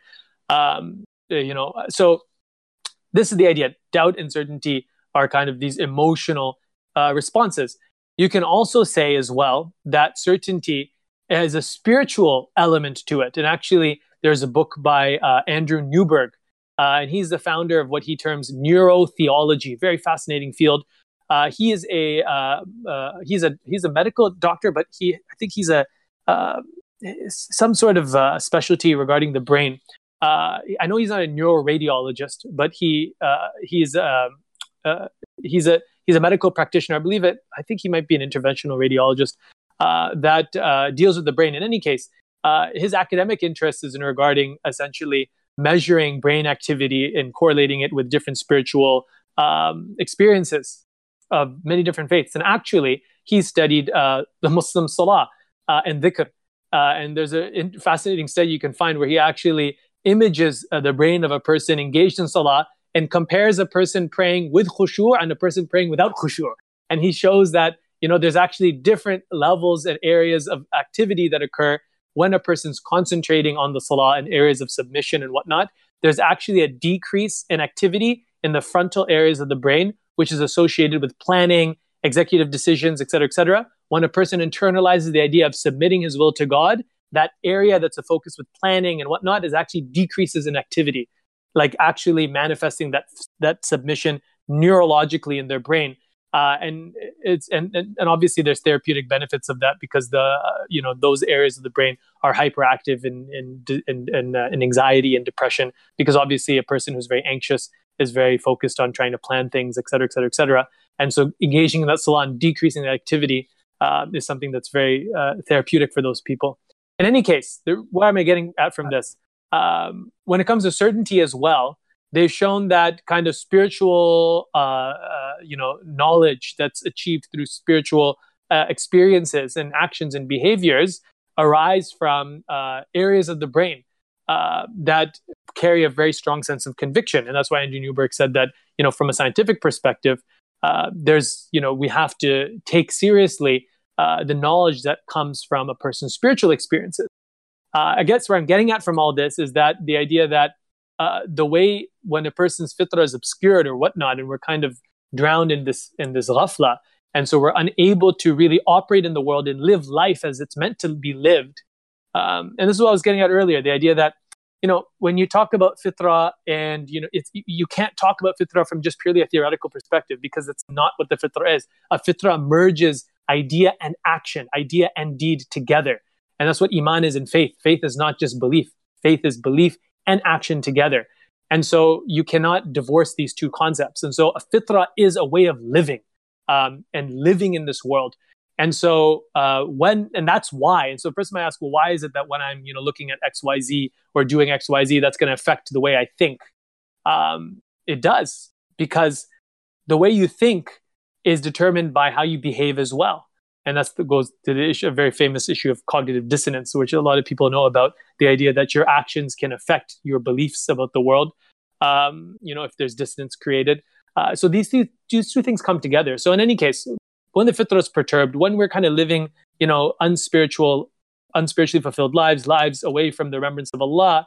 Um, you know, so this is the idea: doubt, and uncertainty, are kind of these emotional uh, responses. You can also say as well that certainty has a spiritual element to it. And actually, there's a book by uh, Andrew Newberg, uh, and he's the founder of what he terms neurotheology, very fascinating field. Uh, he is a uh, uh, he's a he's a medical doctor, but he I think he's a uh, some sort of specialty regarding the brain. I know he's not a neuroradiologist, but he he's um, uh, he's a he's a medical practitioner. I believe it. I think he might be an interventional radiologist uh, that uh, deals with the brain. In any case, uh, his academic interest is in regarding essentially measuring brain activity and correlating it with different spiritual um, experiences of many different faiths. And actually, he studied uh, the Muslim Salah uh, and dhikr. and there's a fascinating study you can find where he actually images the brain of a person engaged in Salah and compares a person praying with khushu' and a person praying without khushu'. And he shows that, you know, there's actually different levels and areas of activity that occur when a person's concentrating on the salah and areas of submission and whatnot. There's actually a decrease in activity in the frontal areas of the brain, which is associated with planning, executive decisions, et cetera, et cetera. When a person internalizes the idea of submitting his will to God, that area that's a focus with planning and whatnot is actually decreases in activity like actually manifesting that that submission neurologically in their brain uh, and it's and, and obviously there's therapeutic benefits of that because the uh, you know those areas of the brain are hyperactive in in in, in, uh, in, anxiety and depression because obviously a person who's very anxious is very focused on trying to plan things et cetera et cetera et cetera. And so engaging in that salah decreasing that activity uh, is something that's very uh, therapeutic for those people. In any case where am i getting at from this? Um, when it comes to certainty as well, they've shown that kind of spiritual, uh, uh, you know, knowledge that's achieved through spiritual uh, experiences and actions and behaviors arise from uh, areas of the brain that carry a very strong sense of conviction, and that's why Andrew Newberg said that, you know, from a scientific perspective, uh, there's, you know, we have to take seriously the knowledge that comes from a person's spiritual experiences uh, I guess where I'm getting at from all this is that the idea that uh, the way when a person's fitra is obscured or whatnot, and we're kind of drowned in this in this ghafla, and so we're unable to really operate in the world and live life as it's meant to be lived. Um, and this is what I was getting at earlier: the idea that you know, when you talk about fitra and, you know, it's, you can't talk about fitra from just purely a theoretical perspective because it's not what the fitra is. A fitra merges idea and action, idea and deed together. And that's what iman is in faith. Faith is not just belief. Faith is belief and action together. And so you cannot divorce these two concepts. And so a fitra is a way of living um, and living in this world. And so uh, when, and that's why. And so person might ask, well, why is it that when I'm, you know, looking at X, Y, Z or doing X, Y, Z, that's going to affect the way I think? Um, it does because the way you think is determined by how you behave as well. And that goes to the issue, a very famous issue of cognitive dissonance, which a lot of people know about the idea that your actions can affect your beliefs about the world. Um, you know, if there's dissonance created. Uh, so these two, these two things come together. So in any case, when the fitra is perturbed, when we're kind of living, you know, unspiritual, unspiritually fulfilled lives, lives away from the remembrance of Allah,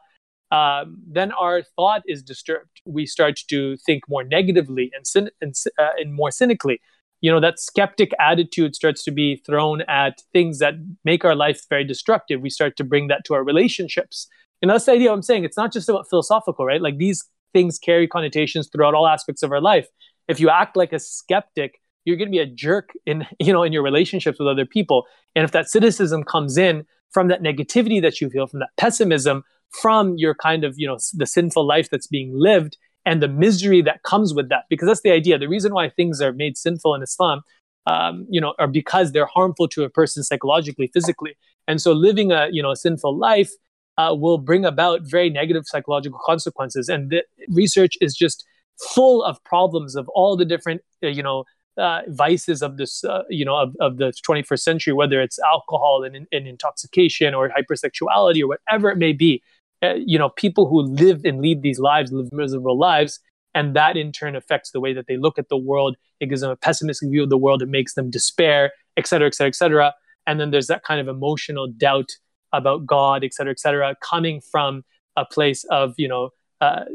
um, then our thought is disturbed. We start to think more negatively and, cyn- and, uh, and more cynically. You know, that skeptic attitude starts to be thrown at things that make our life very destructive. We start to bring that to our relationships. And that's the idea I'm saying. It's not just about philosophical, right? Like these things carry connotations throughout all aspects of our life. If you act like a skeptic, you're going to be a jerk in you know in your relationships with other people. And if that cynicism comes in from that negativity that you feel from that pessimism from your kind of you know the sinful life that's being lived and the misery that comes with that because that's the idea. The reason why things are made sinful in islam um, you know are because they're harmful to a person psychologically physically. And so living a you know a sinful life uh, will bring about very negative psychological consequences. And the research is just full of problems of all the different uh, you know uh, vices of this, uh, you know, of, of the 21st century, whether it's alcohol and, and intoxication or hypersexuality or whatever it may be. Uh, you know, people who live and lead these lives live miserable lives, and that in turn affects the way that they look at the world. It gives them a pessimistic view of the world. It makes them despair, et cetera, et cetera, et cetera. And then there's that kind of emotional doubt about God, et cetera, et cetera, coming from a place of you know uh,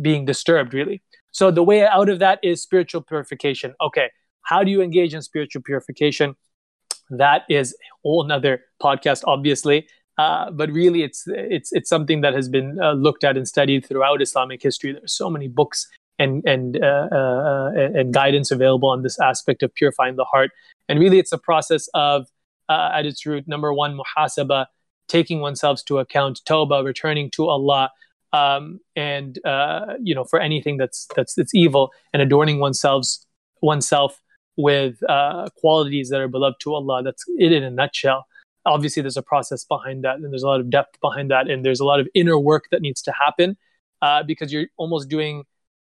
being disturbed, really. So the way out of that is spiritual purification. Okay, how do you engage in spiritual purification? That is a whole nother podcast, obviously. Uh, but really, it's it's it's something that has been uh, looked at and studied throughout Islamic history. There's so many books and and uh, uh and guidance available on this aspect of purifying the heart. And really, it's a process of, uh, at its root, number one, muhasaba, taking oneself to account, tawbah, returning to Allah, um, and uh, you know for anything that's that's that's evil, and adorning oneself oneself with uh, qualities that are beloved to Allah. That's it in a nutshell. Obviously, there's a process behind that, and there's a lot of depth behind that, and there's a lot of inner work that needs to happen uh, because you're almost doing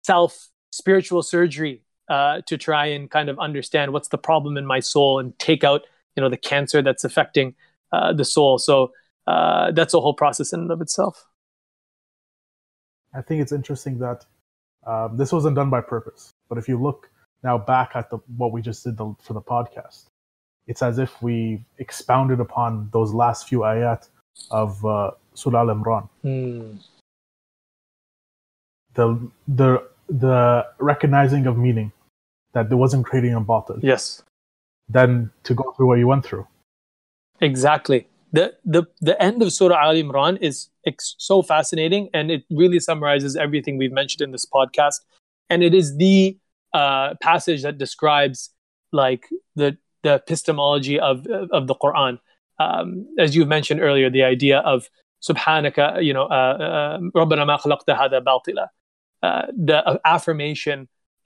self spiritual surgery uh, to try and kind of understand what's the problem in my soul and take out, you know, the cancer that's affecting uh, the soul. So uh, that's a whole process in and of itself. I think it's interesting that um, this wasn't done by purpose, but if you look now back at the what we just did the, for the podcast. It's as if we expounded upon those last few ayat of uh, Surah Al Imran. Mm. The the the recognizing of meaning that there wasn't creating a batil. Yes. Then to go through what you went through. Exactly. The the the end of Surah Al Imran is ex- so fascinating, and it really summarizes everything we've mentioned in this podcast. And it is the uh, passage that describes like the the epistemology of of the Quran. Um, as you mentioned earlier, the idea of Subhanaka, you know, uh, uh, Rabbana ma khalaqta hada batila, the affirmation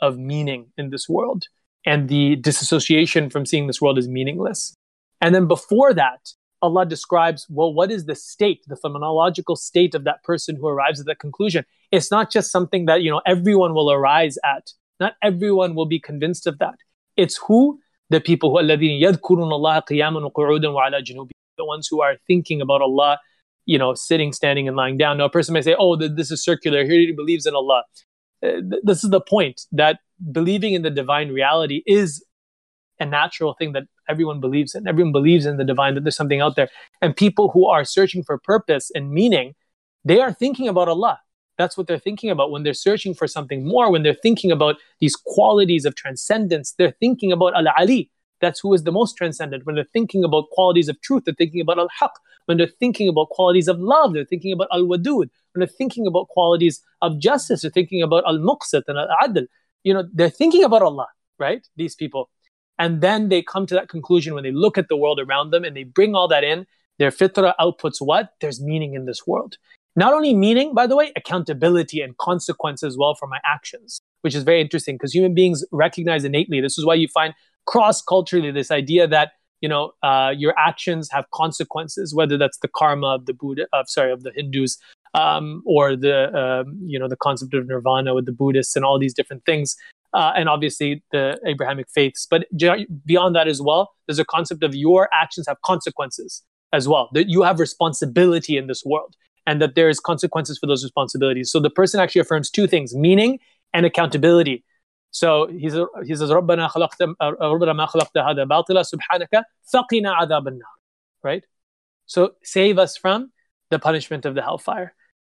of meaning in this world and the disassociation from seeing this world as meaningless. And then before that, Allah describes, well, what is the state, the phenomenological state of that person who arrives at that conclusion? It's not just something that, you know, everyone will arise at Not everyone will be convinced of that. It's who? The people who الذين يذكرون الله قياما وقعودا وعلى جنوبهم. The ones who are thinking about Allah, you know, sitting, standing, and lying down. Now, a person may say, "Oh, this is circular. Here he believes in Allah." Uh, this is the point that believing in the divine reality is a natural thing that everyone believes in. Everyone believes in the divine, that there's something out there. And people who are searching for purpose and meaning, they are thinking about Allah. That's what they're thinking about when they're searching for something more, when they're thinking about these qualities of transcendence. They're thinking about Al Ali. that's who is the most transcendent. When they're thinking about qualities of truth, they're thinking about al-haq. When they're thinking about qualities of love, they're thinking about al-wadud. When they're thinking about qualities of justice, they're thinking about al-muqsit and al-adl. You know, they're thinking about Allah, right? These people. And then they come to that conclusion when they look at the world around them and they bring all that in. Their fitrah outputs what? There's meaning in this world. Not only meaning, by the way, accountability and consequence as well for my actions, which is very interesting because human beings recognize innately. This is why you find cross culturally this idea that you know uh, your actions have consequences, whether that's the karma of the Buddha, uh, sorry, of the Hindus, um, or the um, you know the concept of nirvana with the Buddhists and all these different things. Uh, and obviously the Abrahamic faiths. But beyond that as well, there's a concept of your actions have consequences as well. That you have responsibility in this world, and that there is consequences for those responsibilities. So the person actually affirms two things: meaning and accountability. So he says, he says ربنا خلقت ربنا ما خلقت هذا باطلا سبحانك فقنا عذاب النار. Right? So save us from the punishment of the hellfire.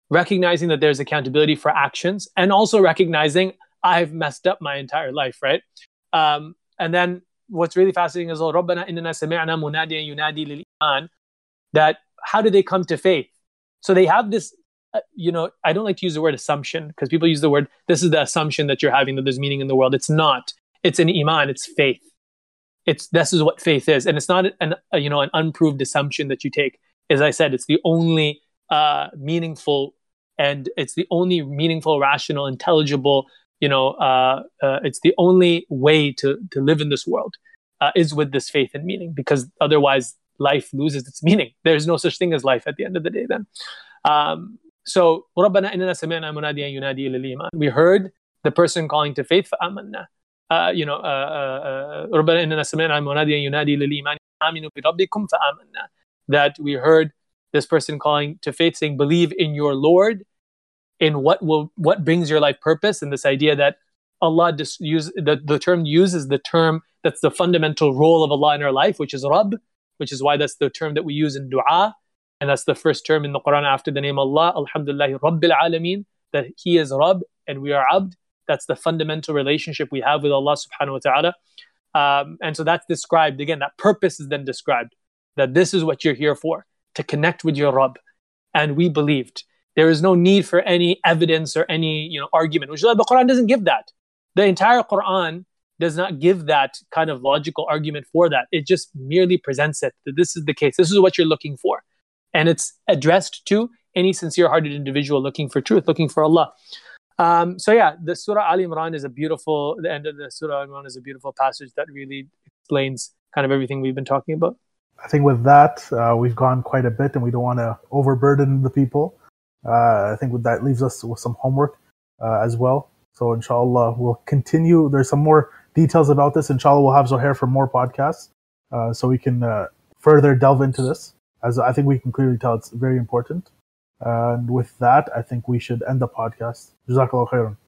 Recognizing that there's accountability for actions and also recognizing I've messed up my entire life, right? Um, and then what's really fascinating is well, ربنا إننا سمعنا مناديا ينادي للإيمان that how do they come to faith? So they have this uh, you know, I don't like to use the word assumption because people use the word, this is the assumption that you're having that there's meaning in the world. It's not. It's an iman, it's faith. It's this is what faith is. And it's not an, a, you know, an unproved assumption that you take. As I said, it's the only uh, meaningful and it's the only meaningful, rational, intelligible, you know, uh, uh, it's the only way to, to live in this world uh, is with this faith and meaning because otherwise life loses its meaning. There's no such thing as life at the end of the day then. Um, so, رَبَّنَا إِنَّنَا سَمِعْنَا مُنَادِيًا يُنَادِي لِلْإِيمَانِ We heard the person calling to faith, فَآمَنَّا uh, you know, رَبَّنَا إِنَّنَا سَمِعْنَا مُنَادِيًا يُنَادِي لِلْإِيمَانِ آمِنُوا بِرَبِّكُمْ فَآمَنَّا That we heard this person calling to faith saying, believe in your Lord, in what will what brings your life purpose, and this idea that Allah dis- use the, the term uses the term that's the fundamental role of Allah in our life, which is Rabb, which is why that's the term that we use in dua and that's the first term in the Quran after the name Allah, Alhamdulillah Rabbil Alameen, that He is Rabb and we are Abd. That's the fundamental relationship we have with Allah subhanahu wa ta'ala. Um, and so that's described, again, that purpose is then described, that this is what you're here for, to connect with your Rabb. And we believed. There is no need for any evidence or any you know argument, which the Quran doesn't give that. The entire Quran does not give that kind of logical argument for that. It just merely presents it that this is the case. This is what you're looking for and it's addressed to any sincere-hearted individual looking for truth, looking for Allah. Um, so yeah, the Surah Al Imran is a beautiful. The end of the Surah Al Imran is a beautiful passage that really explains kind of everything we've been talking about. I think with that, uh, we've gone quite a bit, and we don't want to overburden the people. Uh, I think with that leaves us with some homework uh, as well. So inshallah, we'll continue. There's some more details about this. Inshallah, we'll have Zohair for more podcasts, uh, so we can uh, further delve into this as I think we can clearly tell it's very important. And with that, I think we should end the podcast. Jazakallah khairan.